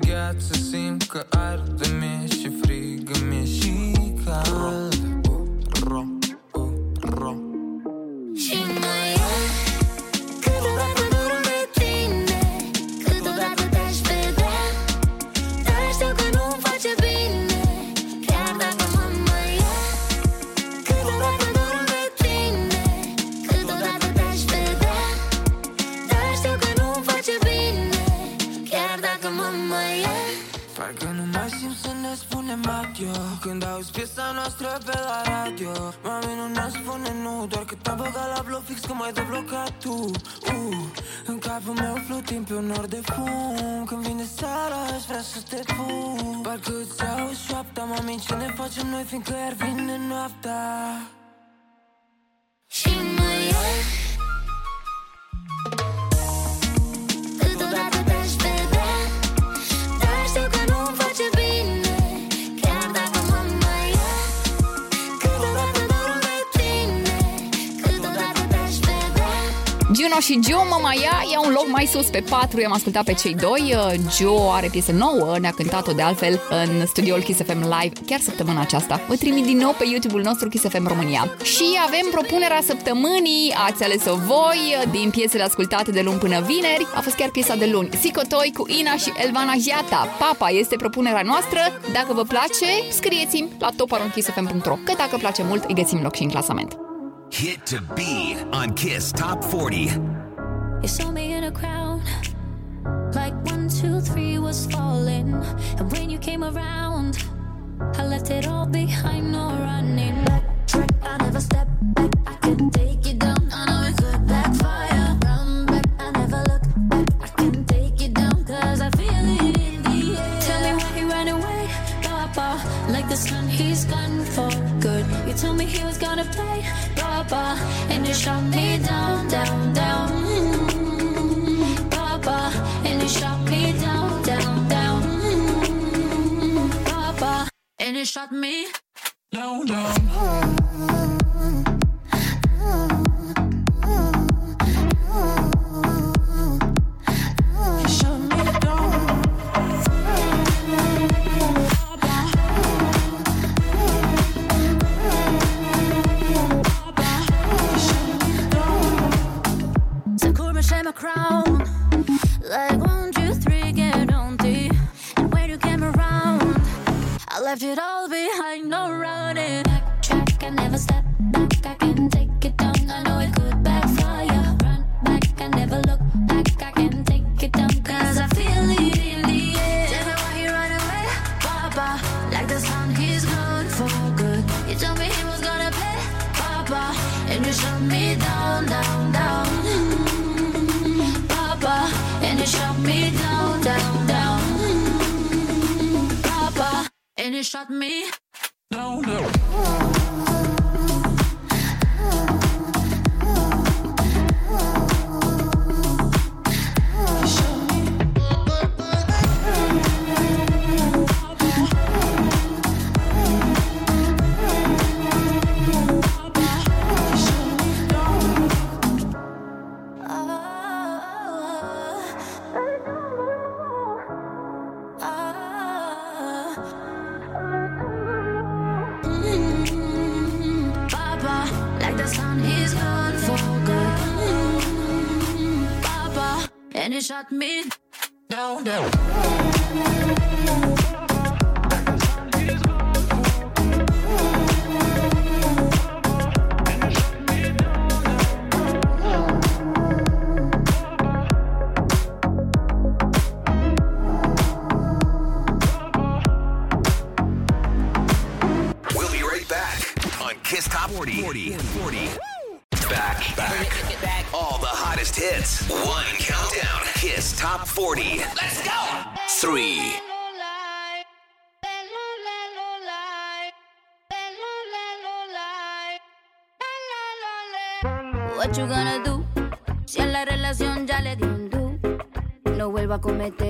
gheață, simt că arde mie și frigă mie și cald spunem adio Când auzi piesa noastră pe la radio Mami nu ne spune nu Doar că te-am băgat la bloc fix că m-ai deblocat tu. Uh, În capul meu flotim pe un nor de fum. Când vine seara aș vrea să te pun. Parcă îți auzi șoapta Mami ce ne facem noi fiindcă iar vine noaptea. Și mă iei Juno și Joe Mamaia ia un loc mai sus pe 4, i-am ascultat pe cei doi. Uh, Joe are piesă nouă, ne-a cântat-o de altfel în studioul Kiss FM Live chiar săptămâna aceasta. Vă trimit din nou pe YouTube-ul nostru Kiss FM România. Și avem propunerea săptămânii, ați ales-o voi din piesele ascultate de luni până vineri. A fost chiar piesa de luni. Sicotoi cu Ina și Elvana Giata. Papa este propunerea noastră. Dacă vă place, scrieți-mi la toparonkissfm.ro că dacă place mult, îi găsim loc și în clasament. Hit to be on Kiss Top 40. You saw me in a crowd, like one, two, three was falling. And when you came around, I left it all behind, no running. Backtrack, I never step back. I can take you down. I know it could backfire. Run back, I never look back. I can take you down, cause I feel it in the air. Tell me why he ran away, Papa. Like the sun, he's gone for good. You told me he was gonna play, Papa. And you shot me down, down, down. Papa. And you shot me down, down, down. Papa. And you shot me down, down. My crown. Like one, two, three, get on the. And when you came around, I left it all behind, no running. Backtrack, I never step back. I can take finish shot me. No, no. Oh. Shut me down, down. 込めて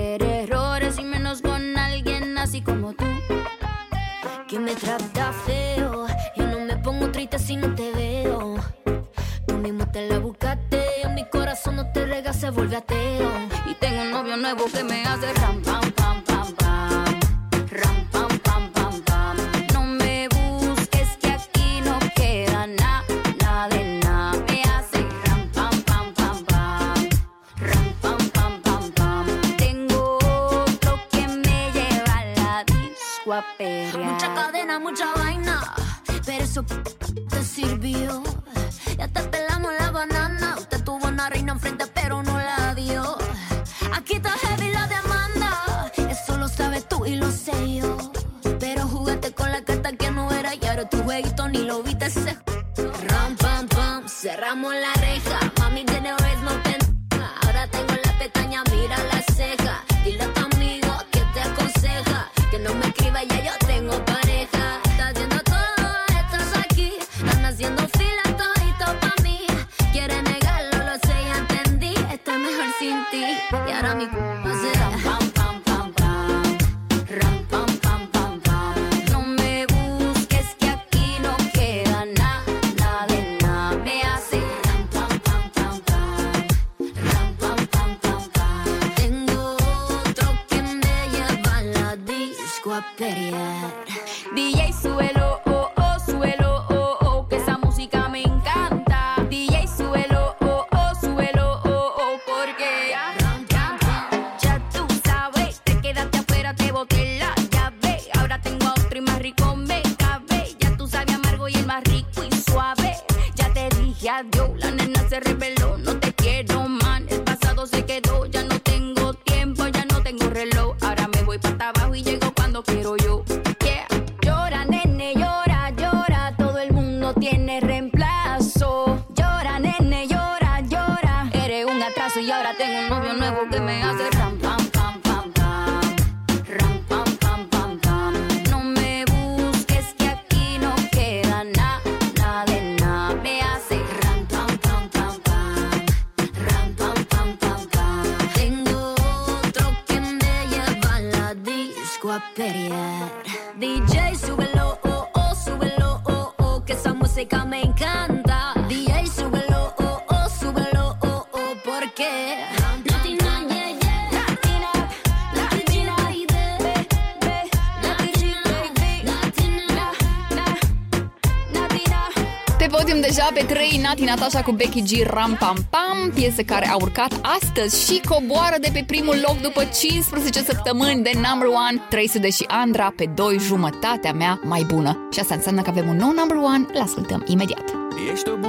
Nati Natasha cu Becky G Ram Pam Pam, piese care a urcat astăzi și coboară de pe primul loc după 15 săptămâni de number one, 300 și Andra pe 2 jumătatea mea mai bună. Și asta înseamnă că avem un nou number one, l ascultăm imediat. Ești o bună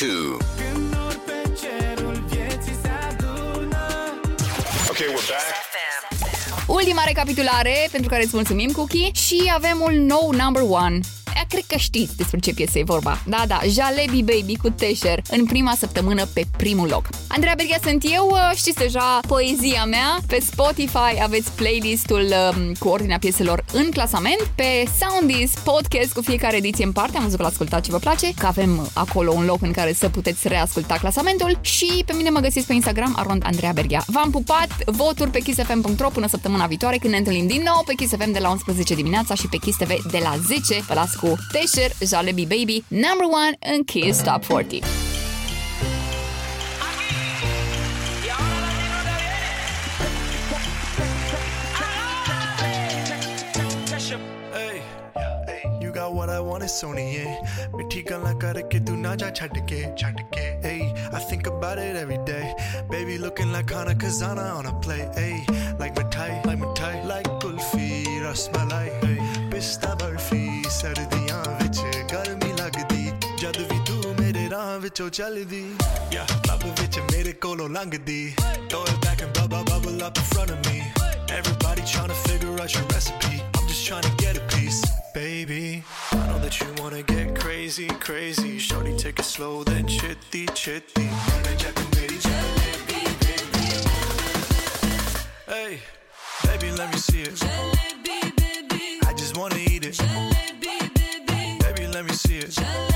2. Okay, we're back. Ultima recapitulare pentru care îți mulțumim, Cookie, și avem un nou number one. Ea, cred că știți despre ce piesă e vorba. Da, da, Jalebi Baby cu Tesher în prima săptămână pe primul loc. Andreea Berghia sunt eu, uh, știți deja poezia mea. Pe Spotify aveți playlistul um, cu ordinea pieselor în clasament. Pe Soundis podcast cu fiecare ediție în parte, am văzut că l-ascultat și vă place, că avem acolo un loc în care să puteți reasculta clasamentul și pe mine mă găsiți pe Instagram, arond Andreea Berghia. V-am pupat, voturi pe kissfm.ro până săptămâna viitoare când ne întâlnim din nou pe Kiss FM de la 11 dimineața și pe Kiss TV de la 10. Vă las cu Sesher, Jalebi Baby, number one în Kiss Top 40. what I want is Sony. Mithi galan karke I think about it every day. Baby looking like Hana Kazana on a play. Ay, like my tie, like my tie, like kulfi, rasmalai. Ay, pista barfi, sardiyan. ਮੇਰੇ ਰਾਹ ਵਿੱਚੋਂ ਚੱਲਦੀ ਯਾ ਲੱਭ ਵਿੱਚ ਮੇਰੇ ਕੋਲੋਂ ਲੰਘਦੀ throw it back and bubble bubble up in front of me everybody trying to figure out your recipe I'm just trying to get a piece baby I know that you wanna get crazy crazy shorty take it slow then chitty chitty Hey, baby, let me see it. I just wanna eat it. Baby, let me see it. No,